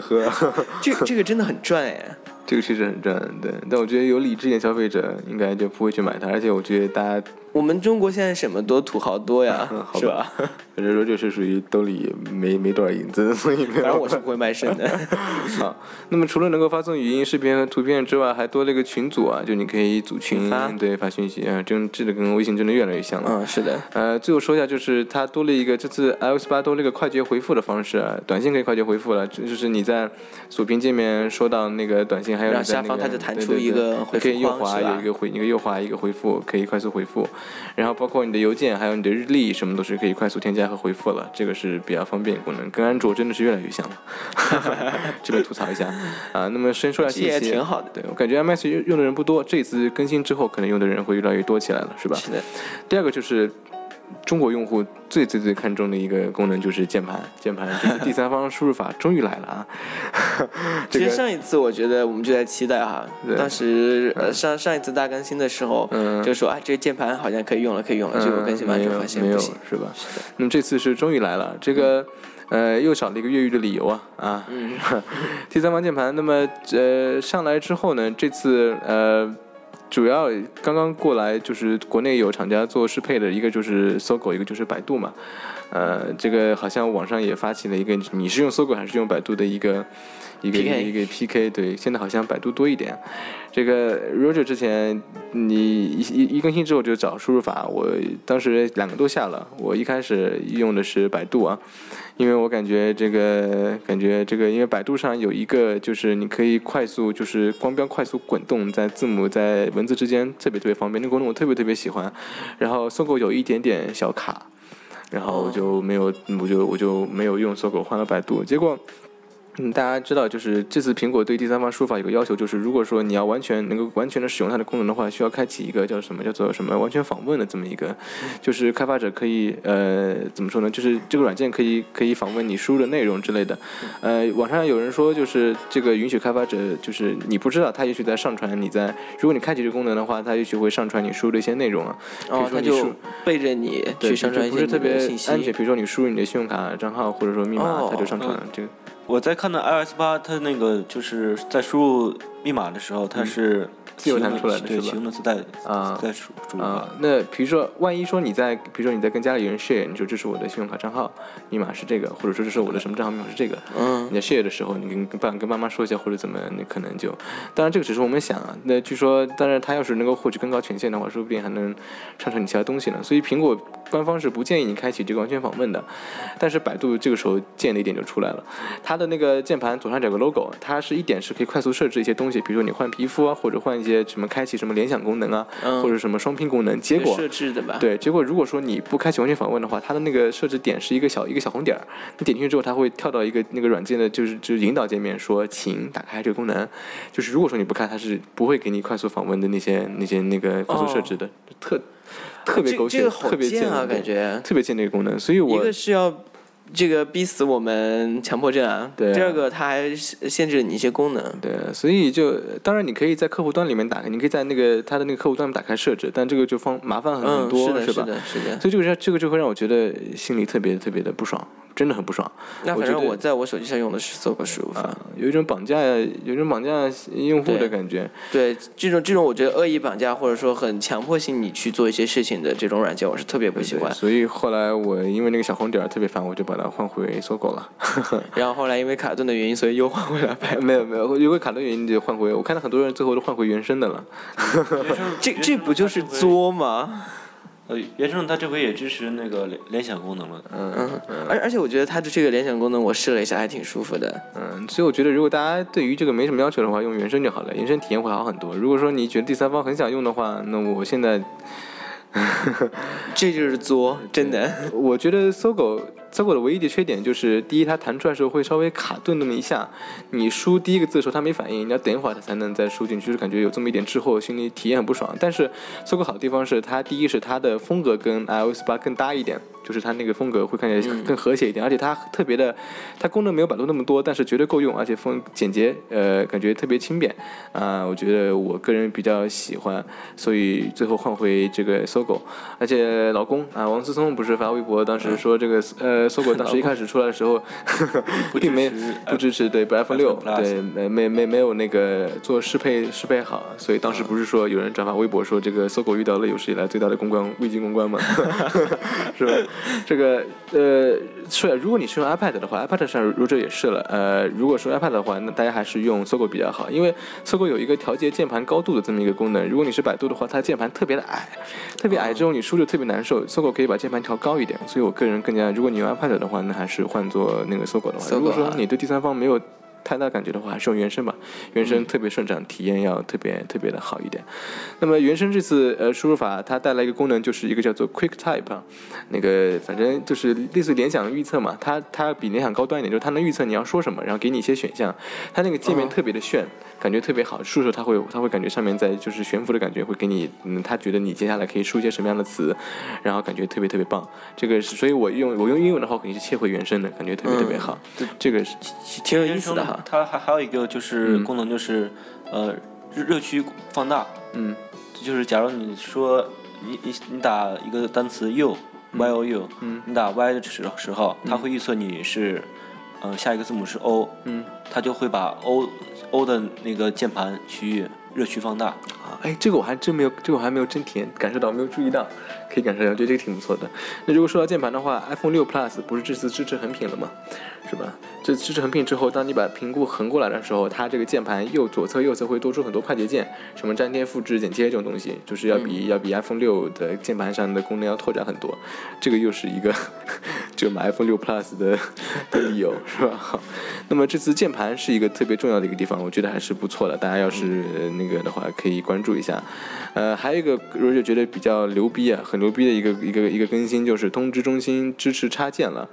呵，这这个真的很赚哎。这个确实很赚，对。但我觉得有理智点消费者应该就不会去买它，而且我觉得大家。我们中国现在什么都土豪多呀，是吧？反正说就是属于兜里没没多少银子，所以反正我是不会卖肾的。好，那么除了能够发送语音、视频和图片之外，还多了一个群组啊，就你可以组群，对，发信息啊，真这个跟微信真的越来越像了。嗯，是的。呃，最后说一下，就是它多了一个这次 iOS 八多了一个快捷回复的方式啊，短信可以快捷回复了，就是你在锁屏界面收到那个短信，还有下方它就弹出一个对对对，可以右滑有一个回一个右滑一个回复，可以快速回复，然后包括。你的邮件还有你的日历什么都是可以快速添加和回复了，这个是比较方便功能，跟安卓真的是越来越像了。这边吐槽一下啊，那么先说下信息，也挺好的。对我感觉 iMessage 用用的人不多，这次更新之后可能用的人会越来越多起来了，是吧？是的。第二个就是。中国用户最最最看重的一个功能就是键盘，键盘就是第三方输入法终于来了啊！其实上一次我觉得我们就在期待哈，当时呃上上一次大更新的时候，就说啊这个键盘好像可以用了，可以用了，结果更新完之后发现不行，是吧？那么这次是终于来了，这个呃又少了一个越狱的理由啊啊！第三方键盘，那么呃上来之后呢，这次呃。主要刚刚过来就是国内有厂家做适配的，一个就是搜狗，一个就是百度嘛。呃，这个好像网上也发起了一个，你是用搜狗还是用百度的一个一个一个 PK？对，现在好像百度多一点。这个 Roger 之前你一一一更新之后就找输入法，我当时两个都下了，我一开始用的是百度啊。因为我感觉这个，感觉这个，因为百度上有一个，就是你可以快速，就是光标快速滚动在字母在文字之间，特别特别方便，那个功能我特别特别喜欢。然后搜狗有一点点小卡，然后我就没有，我就我就没有用搜狗，换了百度，结果。嗯，大家知道，就是这次苹果对第三方输入法有个要求，就是如果说你要完全能够完全的使用它的功能的话，需要开启一个叫什么叫做什么完全访问的这么一个，就是开发者可以呃怎么说呢？就是这个软件可以可以访问你输入的内容之类的。呃，网上有人说就是这个允许开发者，就是你不知道他也许在上传你在，如果你开启这个功能的话，他也许会上传你输入的一些内容啊。哦，他就背着你去上传一些不是特别安全，比如说你输入你的信用卡账号或者说密码，他就上传这个。我在看到 iOS 八，它那个就是在输入密码的时候，它是自由弹出来的，是吧？对，自带啊，在输入啊。那比如说，万一说你在，比如说你在跟家里人 share，你说这是我的信用卡账号，密码是这个，或者说这是我的什么账号密码是这个，嗯，你在 share 的时候，你跟跟爸跟妈妈说一下，或者怎么，你可能就，当然这个只是我们想啊。那据说，当然他要是能够获取更高权限的话，说不定还能上传你其他东西呢。所以苹果。官方是不建议你开启这个完全访问的，但是百度这个时候建的一点就出来了，它的那个键盘左上角有个 logo，它是一点是可以快速设置一些东西，比如说你换皮肤啊，或者换一些什么开启什么联想功能啊，或者什么双拼功能。结果设置的吧？对，结果如果说你不开启完全访问的话，它的那个设置点是一个小一个小红点儿，你点进去之后，它会跳到一个那个软件的就是就是引导界面，说请打开这个功能。就是如果说你不开，它是不会给你快速访问的那些那些那个快速设置的特。特别狗血，特别贱啊！感觉特别贱那个功能，所以我一个是要这个逼死我们强迫症啊，对，第二个它还限制你一些功能，对，所以就当然你可以在客户端里面打开，你可以在那个它的那个客户端打开设置，但这个就方麻烦很多，是吧？是的，是的所以这个让这个就会让我觉得心里特别特别的不爽。真的很不爽。那反正我在我手机上用的是搜狗输入法，有一种绑架，有一种绑架用户的感觉。对，这种这种我觉得恶意绑架或者说很强迫性你去做一些事情的这种软件，我是特别不喜欢。所以后来我因为那个小红点特别烦，我就把它换回搜狗了。然后后来因为卡顿的原因，所以又换回来。没有没有，因为卡顿原因就换回。我看到很多人最后都换回原生的了。这这不就是作吗？呃，原生它这回也支持那个联联想功能了，嗯嗯，而而且我觉得它的这个联想功能我试了一下，还挺舒服的，嗯，所以我觉得如果大家对于这个没什么要求的话，用原生就好了，原生体验会好很多。如果说你觉得第三方很想用的话，那我现在，这就是作，真的，我觉得搜狗。搜狗的唯一的缺点就是，第一，它弹出来的时候会稍微卡顿那么一下，你输第一个字的时候它没反应，你要等一会儿它才能再输进去，就是感觉有这么一点滞后，心里体验很不爽。但是搜狗好的地方是，它第一是它的风格跟 iOS 八更搭一点。就是它那个风格会看起来更和谐一点，而且它特别的，它功能没有百度那么多，但是绝对够用，而且风简洁，呃，感觉特别轻便，啊，我觉得我个人比较喜欢，所以最后换回这个搜狗，而且老公啊，王思聪不是发微博当时说这个呃，搜狗当时一开始出来的时候，并 没不支持对 iPhone 六，对没没没没有那个做适配适配好，所以当时不是说有人转发微博说这个搜狗遇到了有史以来最大的公关危机公关嘛，是吧？这个呃，是如果你是用 iPad 的话，iPad 上如这也是了。呃，如果说 iPad 的话，那大家还是用搜狗比较好，因为搜狗有一个调节键盘高度的这么一个功能。如果你是百度的话，它键盘特别的矮，特别矮之后你输就特别难受。搜狗可以把键盘调高一点，所以我个人更加，如果你用 iPad 的话，那还是换做那个搜狗的话。如果说你对第三方没有。太大感觉的话，还是用原声吧，原声特别顺畅，体验要特别特别的好一点。那么原声这次呃输入法，它带来一个功能，就是一个叫做 Quick Type，那个反正就是类似联想预测嘛，它它比联想高端一点，就是它能预测你要说什么，然后给你一些选项。它那个界面特别的炫，感觉特别好，输的时候它会它会感觉上面在就是悬浮的感觉，会给你嗯，他觉得你接下来可以输一些什么样的词，然后感觉特别特别棒。这个是，所以我用我用英文的话，肯定是切回原声的，感觉特别特别好。这个是挺有意思的哈。它还还有一个就是功能，就是呃热热区放大。嗯，就是假如你说你你你打一个单词 you y o u，嗯，你打 y 的时时候，它会预测你是呃下一个字母是 o，嗯，它就会把 o o 的那个键盘区域热区放大。啊，哎，这个我还真没有，这个我还没有真体验感受到，没有注意到。可以感受一下，我觉得这个挺不错的。那如果说到键盘的话，iPhone 六 Plus 不是这次支持横屏了吗？是吧？这支持横屏之后，当你把屏幕横过来的时候，它这个键盘右左侧右侧会多出很多快捷键，什么粘贴、复制、剪切这种东西，就是要比要比 iPhone 六的键盘上的功能要拓展很多。这个又是一个 就买 iPhone 六 Plus 的 的理由，是吧？好，那么这次键盘是一个特别重要的一个地方，我觉得还是不错的。大家要是那个的话，可以关注一下。呃，还有一个如果觉得比较牛逼啊，很牛逼的一个一个一个更新，就是通知中心支持插件了。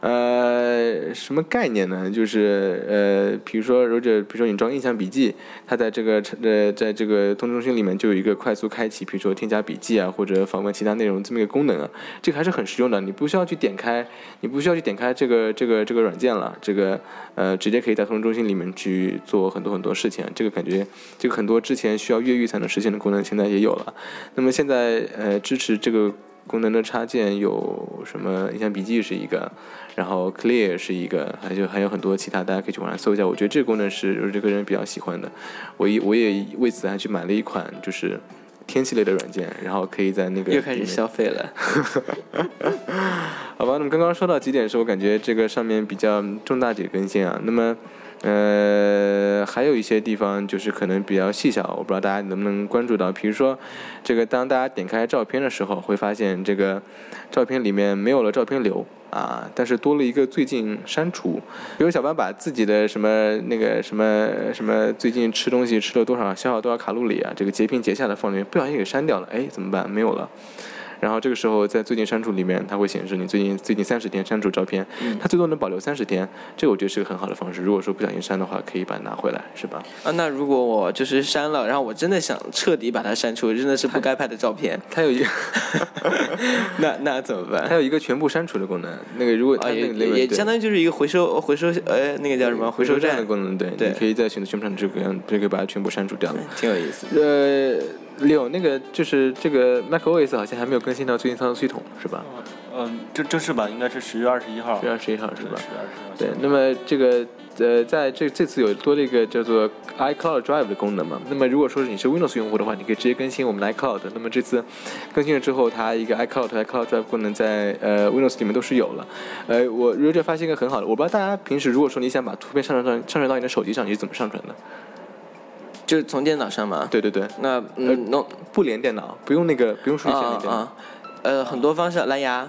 呃，什么概念呢？就是呃，比如说，或者比如说你装印象笔记，它在这个呃，在这个通知中心里面就有一个快速开启，比如说添加笔记啊，或者访问其他内容这么一个功能啊，这个还是很实用的。你不需要去点开，你不需要去点开这个这个这个软件了，这个呃，直接可以在通知中心里面去做很多很多事情。这个感觉，这个很多之前需要越狱才能实现的功能，现在也有了。那么现在呃，支持这个。功能的插件有什么？印象笔记是一个，然后 Clear 是一个，还有还有很多其他，大家可以去网上搜一下。我觉得这个功能是我这个人比较喜欢的，我也我也为此还去买了一款就是天气类的软件，然后可以在那个又开始消费了。好吧，那么刚刚说到几点是我感觉这个上面比较重大几个更新啊，那么。呃，还有一些地方就是可能比较细小，我不知道大家能不能关注到。比如说，这个当大家点开照片的时候，会发现这个照片里面没有了照片流啊，但是多了一个最近删除。比如小班把自己的什么那个什么什么最近吃东西吃了多少，消耗多少卡路里啊，这个截屏截下来放里面，不小心给删掉了，哎，怎么办？没有了。然后这个时候在最近删除里面，它会显示你最近最近三十天删除照片，它最多能保留三十天，这个我觉得是个很好的方式。如果说不小心删的话，可以把它拿回来，是吧？啊，那如果我就是删了，然后我真的想彻底把它删除，真的是不该拍的照片，它有一个，那那怎么办？它有一个全部删除的功能，那个如果啊也也相当于就是一个回收回收呃那个叫什么回收站的功能，对，你可以在选择全部删除这个就可以把它全部删除掉，挺有意思。呃。六那个就是这个 macOS 好像还没有更新到最新操作系统，是吧？嗯，正正式版应该是十月二十一号。十月二十一号是吧？十月二十一号。对，那么这个呃，在这这次有多了一个叫做 iCloud Drive 的功能嘛？那么如果说你是 Windows 用户的话，你可以直接更新我们的 iCloud。那么这次更新了之后，它一个 iCloud iCloud Drive 功能在呃 Windows 里面都是有了。呃，我 Roger 发现一个很好的，我不知道大家平时如果说你想把图片上传到上传到你的手机上，你是怎么上传的？就是从电脑上嘛？对对对，那嗯，弄不连电脑，不用那个，不用数据线那个。啊呃，很多方式，蓝牙。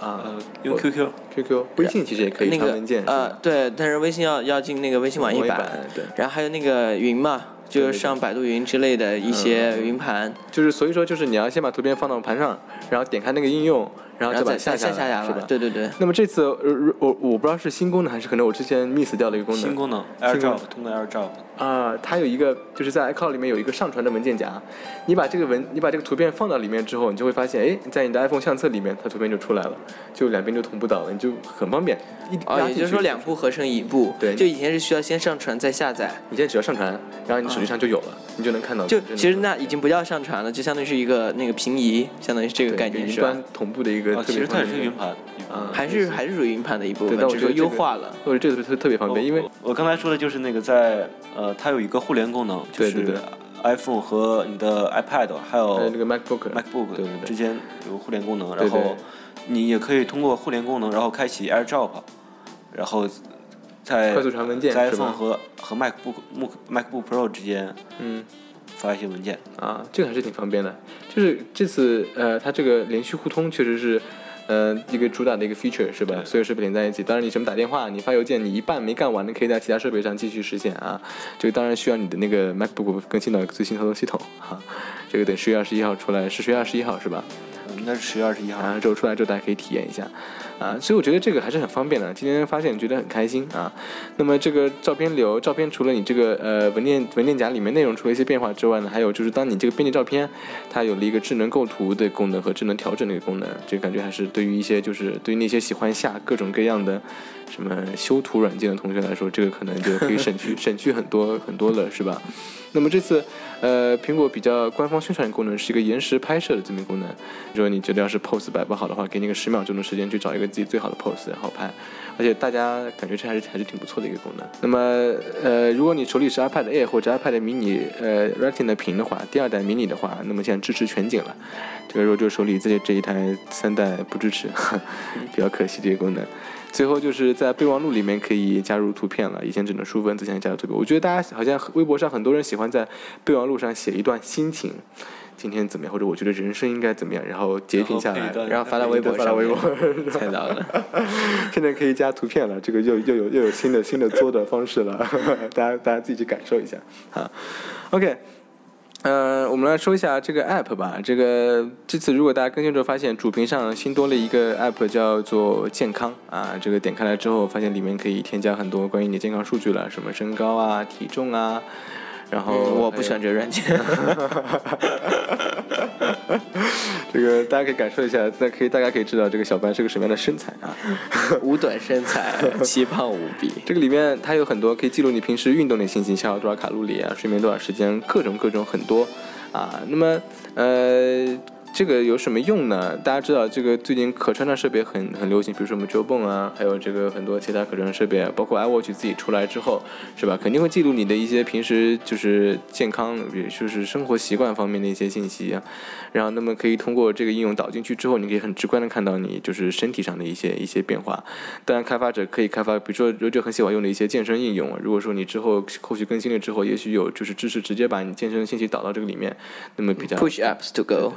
啊，用 QQ，QQ，微信其实也可以那个文件。呃，对，但是微信要要进那个微信网页版。对。然后还有那个云嘛，就是上百度云之类的一些云盘。就是所以说，就是你要先把图片放到盘上，然后点开那个应用。然后再把下下来，是吧？对对对。那么这次，呃，我我不知道是新功能还是可能我之前 miss 掉的一个功能。新功能，AirDrop，通过 AirDrop。啊，它有一个，就是在 iCloud 里面有一个上传的文件夹，你把这个文，你把这个图片放到里面之后，你就会发现，哎，在你的 iPhone 相册里面，它图片就出来了，就两边就同步到了，你就很方便。啊，也就是说两步合成一步。对。就以前是需要先上传再下载。你现在只要上传，然后你手机上就有了，你就能看到。就其实那已经不叫上传了，就相当于是一个那个平移，相当于是这个概念是吧？同步的一个特别方便。云盘，嗯还是还是属于云盘的一部分，只是优化了，或者这个特特别方便，因为我刚才说的就是那个在呃，它有一个互联功能，就是 iPhone 和你的 iPad 还有那个 MacBook MacBook 之间有互联功能，然后你也可以通过互联功能，然后开启 AirDrop，然后在快速传文件，在 iPhone 和和 MacBook MacBook Pro 之间，嗯。发一些文件啊，这个还是挺方便的。就是这次呃，它这个连续互通确实是，呃，一个主打的一个 feature 是吧？所有设备连在一起。当然，你什么打电话、你发邮件，你一半没干完，的可以在其他设备上继续实现啊。这个当然需要你的那个 MacBook 更新到最新操作系统哈。这个等十月二十一号出来，是十月二十一号是吧？应该是十月二十一号，然后之后出来之后大家可以体验一下。啊，所以我觉得这个还是很方便的。今天发现觉得很开心啊。那么这个照片流，照片除了你这个呃文件文件夹里面内容除了一些变化之外呢，还有就是当你这个编辑照片，它有了一个智能构图的功能和智能调整的一个功能。就感觉还是对于一些就是对于那些喜欢下各种各样的什么修图软件的同学来说，这个可能就可以省去 省去很多很多了，是吧？那么这次，呃，苹果比较官方宣传的功能是一个延时拍摄的这么一个功能。如果你觉得要是 pose 摆不好的话，给你个十秒钟的时间去找一个自己最好的 pose，然后拍。而且大家感觉这还是还是挺不错的一个功能。那么，呃，如果你手里是 iPad Air 或者 iPad mini，呃，Retina 屏的话，第二代 mini 的话，那么现在支持全景了。这个如果就手里这这一台三代不支持，比较可惜这个功能。最后就是在备忘录里面可以加入图片了，以前只能输文字，现在加入图片。我觉得大家好像微博上很多人喜欢在备忘录上写一段心情。今天怎么样？或者我觉得人生应该怎么样？然后截屏下来，然后发到微博上。微博猜到 了，现在可以加图片了，这个又又有又有新的新的做的方式了，大家大家自己去感受一下啊。OK，呃，我们来说一下这个 App 吧。这个这次如果大家更新之后发现主屏上新多了一个 App 叫做健康啊，这个点开来之后发现里面可以添加很多关于你的健康数据了，什么身高啊、体重啊。然后我不喜欢这个软件，这个大家可以感受一下，那可以大家可以知道这个小班是个什么样的身材啊，五短身材，奇胖无比。这个里面它有很多可以记录你平时运动的信息，消耗多少卡路里啊，睡眠多少时间，各种各种很多啊。那么呃。这个有什么用呢？大家知道，这个最近可穿戴设备很很流行，比如说我们 Joe b 啊，还有这个很多其他可穿戴设备，包括 iWatch 自己出来之后，是吧？肯定会记录你的一些平时就是健康，也就是生活习惯方面的一些信息啊。然后，那么可以通过这个应用导进去之后，你可以很直观的看到你就是身体上的一些一些变化。当然，开发者可以开发，比如说 Roger 很喜欢用的一些健身应用。如果说你之后后续更新了之后，也许有就是支持直接把你健身的信息导到这个里面，那么比较 push apps to go。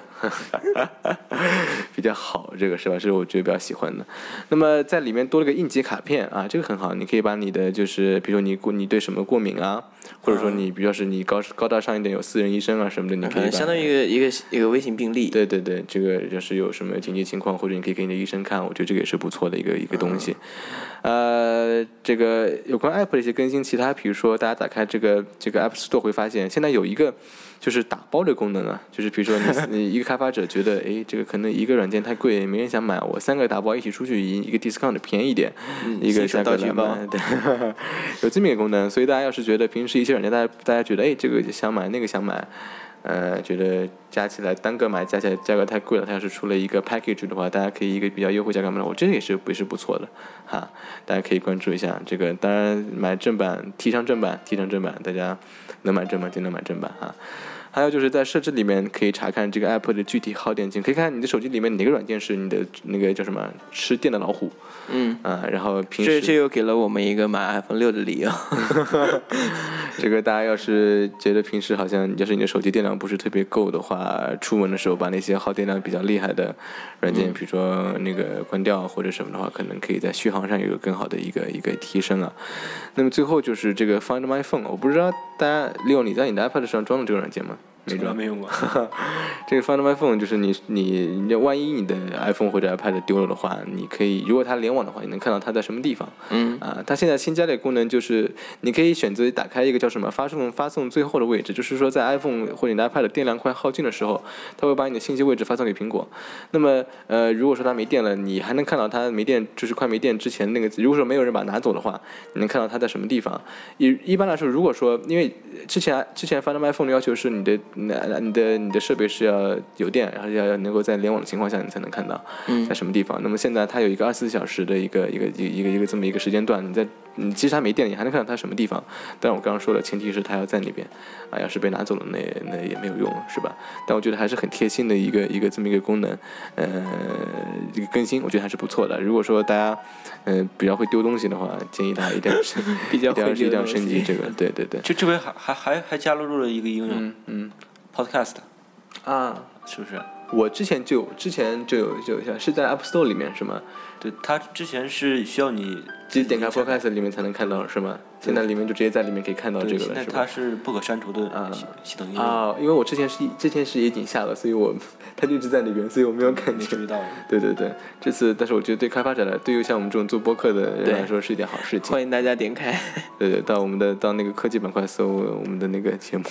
比较好，这个是吧？是我觉得比较喜欢的。那么在里面多了个应急卡片啊，这个很好，你可以把你的就是，比如说你过你对什么过敏啊，或者说你比较是你高高大上一点有私人医生啊什么的，你可以相当于一个一个一个微信病历。对对对，这个就是有什么紧急情况，或者你可以给你的医生看，我觉得这个也是不错的一个一个东西。呃，这个有关 App 的一些更新，其他比如说大家打开这个这个 App Store 会发现，现在有一个。就是打包的功能啊，就是比如说你 你一个开发者觉得，哎，这个可能一个软件太贵，没人想买，我三个打包一起出去，一一个 discount 便宜一点，一个价格来买，对，有这么一个功能。所以大家要是觉得平时一些软件，大家大家觉得，哎，这个想买，那个想买，呃，觉得加起来单个买加起来价格太贵了，它要是出了一个 package 的话，大家可以一个比较优惠价格买，我这个也是不是不错的，哈，大家可以关注一下这个。当然买正版，提倡正版，提倡正版，大家能买正版就能买正版哈。还有就是在设置里面可以查看这个 app 的具体耗电情，可以看你的手机里面哪个软件是你的那个叫什么吃电的老虎。嗯啊，然后平时这这又给了我们一个买 iPhone 六的理由。这个大家要是觉得平时好像要是你的手机电量不是特别够的话，出门的时候把那些耗电量比较厉害的软件，比如说那个关掉或者什么的话，可能可以在续航上有个更好的一个一个提升啊。那么最后就是这个 Find My Phone，我不知道大家利用你在你的 iPad 上装了这个软件吗？没装没用过，这个 Find My Phone 就是你你你万一你的 iPhone 或者 iPad 丢了的话，你可以如果它联网的话，你能看到它在什么地方。嗯啊，它现在新加的功能就是你可以选择打开一个叫什么发送发送最后的位置，就是说在 iPhone 或者你的 iPad 电量快耗尽的时候，它会把你的信息位置发送给苹果。那么呃，如果说它没电了，你还能看到它没电，就是快没电之前那个。如果说没有人把它拿走的话，你能看到它在什么地方。一一般来说，如果说因为之前之前 Find My Phone 的要求是你的。那你的你的设备是要有电，然后要要能够在联网的情况下你才能看到在什么地方。那么现在它有一个二十四小时的一个一个一一个一个这么一个时间段，你在你其实它没电，你还能看到它什么地方。但是我刚刚说了，前提是它要在那边啊，要是被拿走了，那那也没有用，是吧？但我觉得还是很贴心的一个一个这么一个功能，呃，这个更新我觉得还是不错的。如果说大家嗯比较会丢东西的话，建议大家一定要升，比较会一定要升级这个，对对对。就这边还还还还加入了一个应用，嗯。Podcast，啊，是不是？我之前就之前就有就一下是在 App Store 里面是吗？对，它之前是需要你直接点开 Podcast 里面才能看到是吗？现在里面就直接在里面可以看到这个了，是吧？它是不可删除的啊系统应用啊，因为我之前是之前是已经下了，所以我 它就一直在里面，所以我没有感觉。到。对对对，这次但是我觉得对开发者来，对于像我们这种做播客的人来说是一件好事情。欢迎大家点开。对对，到我们的到那个科技板块搜我们的那个节目。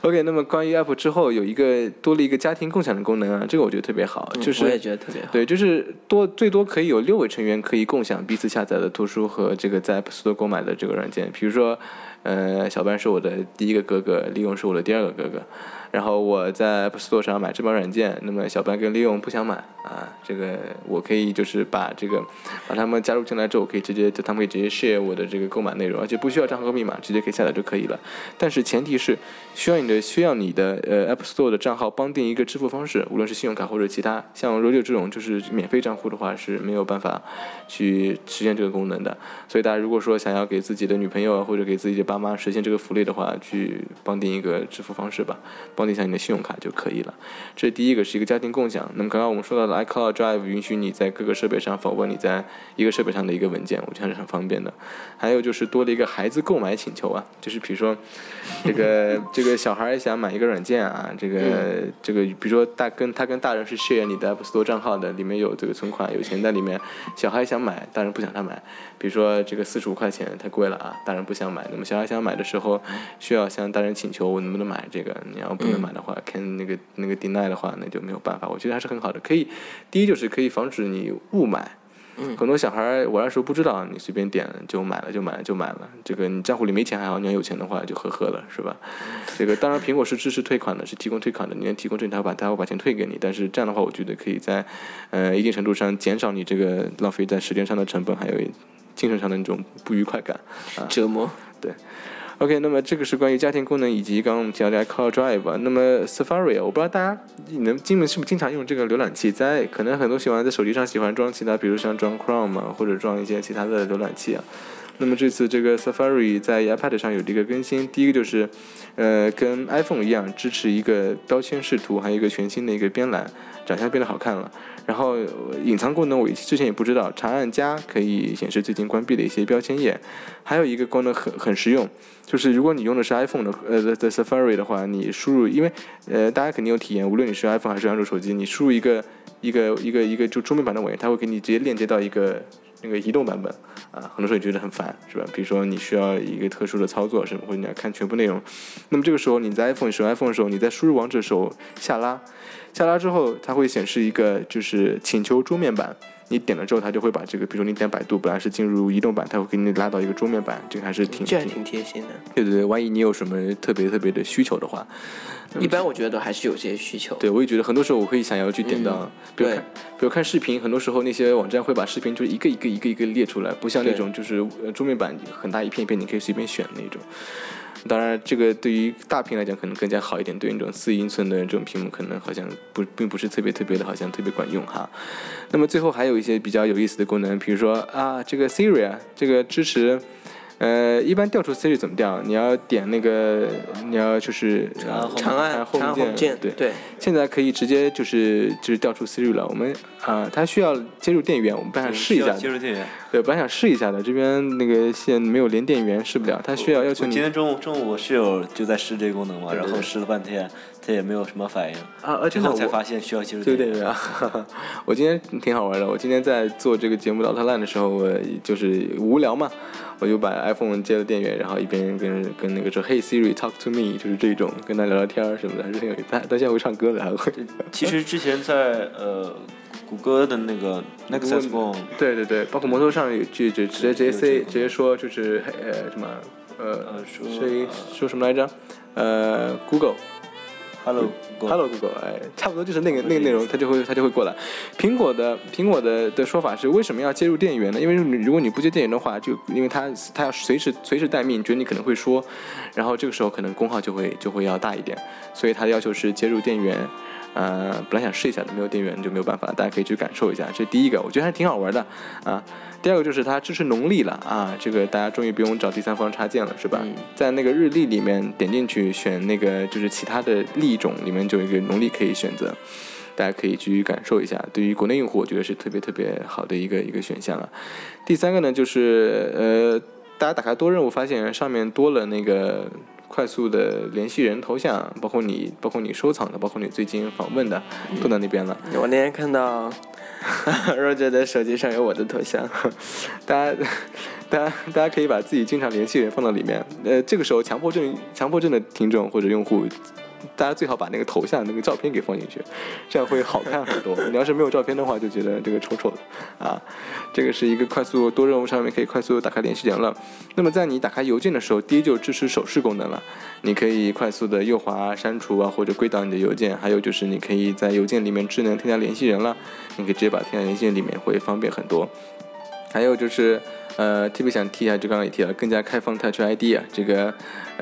OK，那么关于 App 之后有一个多了一个家庭共享的功能啊，这个我觉得特别好，就是我也觉得特别好。对，就是多最多可以有六位成员可以共享彼此下载的图书和这个在 App Store 购买的这个软件，比如说，呃，小班是我的第一个哥哥，李勇是我的第二个哥哥。然后我在 App Store 上买这帮软件，那么小班跟利用不想买啊，这个我可以就是把这个把他们加入进来之后，我可以直接就他们可以直接 share 我的这个购买内容，而且不需要账号和密码，直接可以下载就可以了。但是前提是需要你的需要你的呃 App Store 的账号绑定一个支付方式，无论是信用卡或者其他，像 r o d o 这种就是免费账户的话是没有办法去实现这个功能的。所以大家如果说想要给自己的女朋友或者给自己的爸妈实现这个福利的话，去绑定一个支付方式吧。绑定一下你的信用卡就可以了。这是第一个，是一个家庭共享。那么刚刚我们说到的 iCloud Drive 允许你在各个设备上访问你在一个设备上的一个文件，我觉得是很方便的。还有就是多了一个孩子购买请求啊，就是比如说这个这个小孩想买一个软件啊，这个这个比如说大跟他跟大人是 share 你的 App Store 账号的，里面有这个存款有钱在里面，小孩想买，大人不想他买。比如说这个四十五块钱太贵了啊，大人不想买。那么小孩想买的时候，需要向大人请求我能不能买这个，你要不能买的话，看那个那个 deny 的话，那就没有办法。我觉得还是很好的，可以，第一就是可以防止你误买。嗯。很多小孩玩的时候不知道，你随便点就买了就买了就买了。这个你账户里没钱还好，你要有钱的话就呵呵了，是吧？这个当然苹果是支持退款的，是提供退款的，你能提供这他把他会把钱退给你。但是这样的话，我觉得可以在呃一定程度上减少你这个浪费在时间上的成本，还有精神上的那种不愉快感啊折磨。对。OK，那么这个是关于家庭功能以及刚刚我们提到的 iCloud Drive。那么 Safari，我不知道大家你们基本是不是经常用这个浏览器，在可能很多喜欢在手机上喜欢装其他，比如像装 Chrome 啊，或者装一些其他的浏览器啊。那么这次这个 Safari 在 iPad 上有这个更新，第一个就是，呃，跟 iPhone 一样支持一个标签视图，还有一个全新的一个边栏，长相变得好看了。然后隐藏功能我之前也不知道，长按加可以显示最近关闭的一些标签页。还有一个功能很很实用，就是如果你用的是 iPhone 的呃的 Safari 的话，你输入，因为呃大家肯定有体验，无论你是 iPhone 还是安卓手机，你输入一个一个一个一个就桌面版的网页，它会给你直接链接到一个那个移动版本啊，很多时候你觉得很烦是吧？比如说你需要一个特殊的操作什么，或者你要看全部内容，那么这个时候你在 iPhone 使用 iPhone 的时候，你在输入网址的时候下拉。下拉之后，它会显示一个就是请求桌面版，你点了之后，它就会把这个，比如说你点百度，本来是进入移动版，它会给你拉到一个桌面版，这个还是挺这还挺贴心的。对对对，万一你有什么特别特别的需求的话，一般我觉得还是有些需求。对，我也觉得很多时候我会想要去点到，比如看，比如看视频，很多时候那些网站会把视频就一个一个一个一个列出来，不像那种就是桌面版很大一片一片，你可以随便选那种。当然，这个对于大屏来讲可能更加好一点，对于这种四英寸的这种屏幕，可能好像不并不是特别特别的，好像特别管用哈。那么最后还有一些比较有意思的功能，比如说啊，这个 Siri 啊，这个支持。呃，一般调出 Siri 怎么调？你要点那个，你要就是长按 Home 键，对对。现在可以直接就是就是调出 Siri 了。我们啊，它需要接入电源，我们本来想试一下。接入电源。对，本来想试一下的，这边那个线没有连电源，试不了。它需要要求你。今天中午中午我室友就在试这个功能嘛，然后试了半天。他也没有什么反应啊，而且我才发现需要接入电源。我今天挺好玩的，我今天在做这个节目《老特烂》的时候，我就是无聊嘛，我就把 iPhone 接了电源，然后一边跟跟那个说 “Hey Siri, talk to me”，就是这种跟他聊聊天什么的，还是挺有意思。他他现在会唱歌的，还会。其实之前在呃谷歌的那个 Nexus Phone，对对对，包括摩托上有就就直接直接 say 直接说就是呃什么呃说说什么来着呃 Google。Hello，Hello Google，哎，差不多就是那个那个内容，它就会它就会过来。苹果的苹果的的说法是，为什么要接入电源呢？因为如果你不接电源的话，就因为它它要随时随时待命，觉得你可能会说，然后这个时候可能功耗就会就会要大一点，所以它的要求是接入电源。呃，本来想试一下的，没有电源就没有办法，大家可以去感受一下。这是第一个，我觉得还挺好玩的啊。第二个就是它支持农历了啊，这个大家终于不用找第三方插件了，是吧？在那个日历里面点进去选那个就是其他的历种里面就有一个农历可以选择，大家可以去感受一下。对于国内用户，我觉得是特别特别好的一个一个选项了。第三个呢，就是呃，大家打开多任务，发现上面多了那个快速的联系人头像，包括你包括你收藏的，包括你最近访问的，都在那边了。我那天看到。Roger 的手机上有我的头像，大家大家大家可以把自己经常联系人放到里面。呃，这个时候强迫症强迫症的听众或者用户。大家最好把那个头像那个照片给放进去，这样会好看很多。你要是没有照片的话，就觉得这个丑丑的啊。这个是一个快速多任务上面可以快速打开联系人了。那么在你打开邮件的时候，第一就支持手势功能了，你可以快速的右滑删除啊，或者归档你的邮件。还有就是你可以在邮件里面智能添加联系人了，你可以直接把添加联系人里面会方便很多。还有就是。呃，特别想提一下，就刚刚也提了，更加开放 Touch ID 啊，这个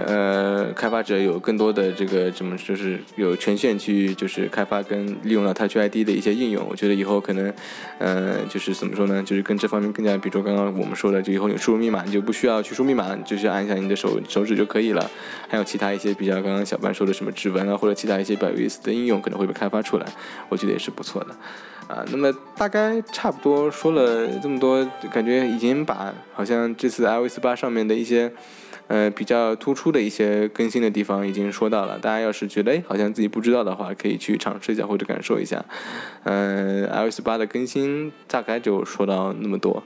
呃，开发者有更多的这个怎么就是有权限去就是开发跟利用了 Touch ID 的一些应用。我觉得以后可能，呃，就是怎么说呢，就是跟这方面更加，比如说刚刚我们说的，就以后你输入密码，你就不需要去输密码，就是按一下你的手手指就可以了。还有其他一些比较刚刚小班说的什么指纹啊，或者其他一些比较有意思的应用可能会被开发出来，我觉得也是不错的。啊，那么大概差不多说了这么多，感觉已经把好像这次 iOS 八上面的一些，呃，比较突出的一些更新的地方已经说到了。大家要是觉得哎，好像自己不知道的话，可以去尝试一下或者感受一下。嗯，iOS 八的更新大概就说到那么多。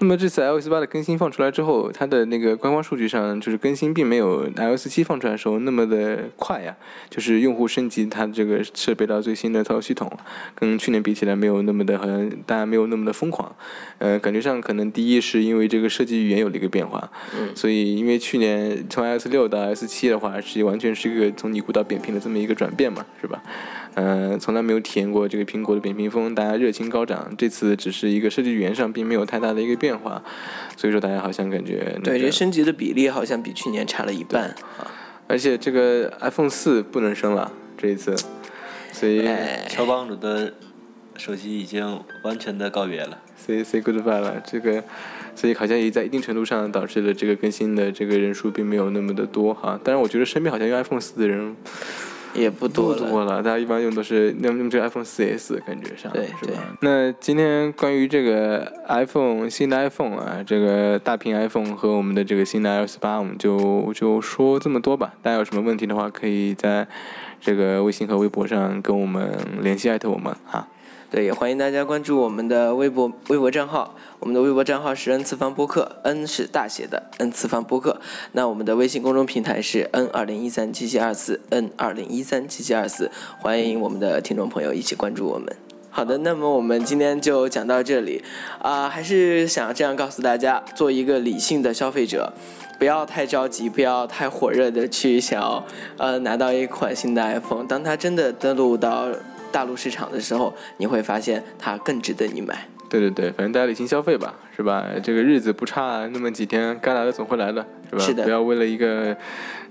那么这次 iOS 八的更新放出来之后，它的那个官方数据上就是更新并没有 iOS 七放出来的时候那么的快呀，就是用户升级它这个设备到最新的操作系统，跟去年比起来没有那么的，好像大家没有那么的疯狂。呃，感觉上可能第一是因为这个设计语言有了一个变化，所以因为去年从 iOS 六到 iOS 七的话，是完全是一个从尼古到扁平的这么一个转变嘛，是吧？嗯，从来没有体验过这个苹果的扁平风，大家热情高涨。这次只是一个设计语言上并没有太大的一个变化，所以说大家好像感觉对这升级的比例好像比去年差了一半啊。而且这个 iPhone 四不能升了这一次，所以乔帮主的手机已经完全的告别了，say say goodbye 了。这个，所以好像也在一定程度上导致了这个更新的这个人数并没有那么的多哈。但是我觉得身边好像用 iPhone 四的人。也不多了，大家一般用都是用用这 iPhone 4S 感觉上，对是吧？那今天关于这个 iPhone 新的 iPhone 啊，这个大屏 iPhone 和我们的这个新的 iOS 八，我们就就说这么多吧。大家有什么问题的话，可以在这个微信和微博上跟我们联系，艾特我们哈。对，也欢迎大家关注我们的微博微博账号。我们的微博账号是 n 次方播客，n 是大写的 n 次方播客。那我们的微信公众平台是 n 二零一三七七二四 n 二零一三七七二四。欢迎我们的听众朋友一起关注我们。好的，那么我们今天就讲到这里啊，还是想这样告诉大家：做一个理性的消费者，不要太着急，不要太火热的去想要呃拿到一款新的 iPhone。当它真的登录到大陆市场的时候，你会发现它更值得你买。对对对，反正大家理性消费吧，是吧？这个日子不差那么几天，该来的总会来的，是吧？是的。不要为了一个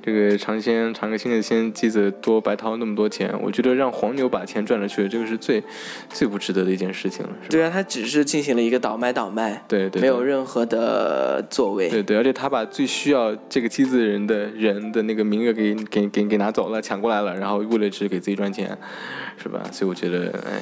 这个尝鲜尝个新的鲜机子多白掏那么多钱。我觉得让黄牛把钱赚了去，这个是最最不值得的一件事情了。对啊，他只是进行了一个倒卖倒卖，对对，没有任何的作为。对对，而且他把最需要这个机子的人的人的那个名额给给给给拿走了，抢过来了，然后为了只给自己赚钱。是吧？所以我觉得，哎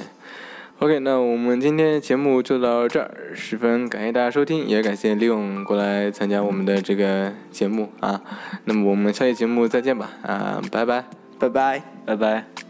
，OK，那我们今天节目就到这儿，十分感谢大家收听，也感谢李勇过来参加我们的这个节目啊。那么我们下期节目再见吧，啊，拜拜，拜拜，拜拜。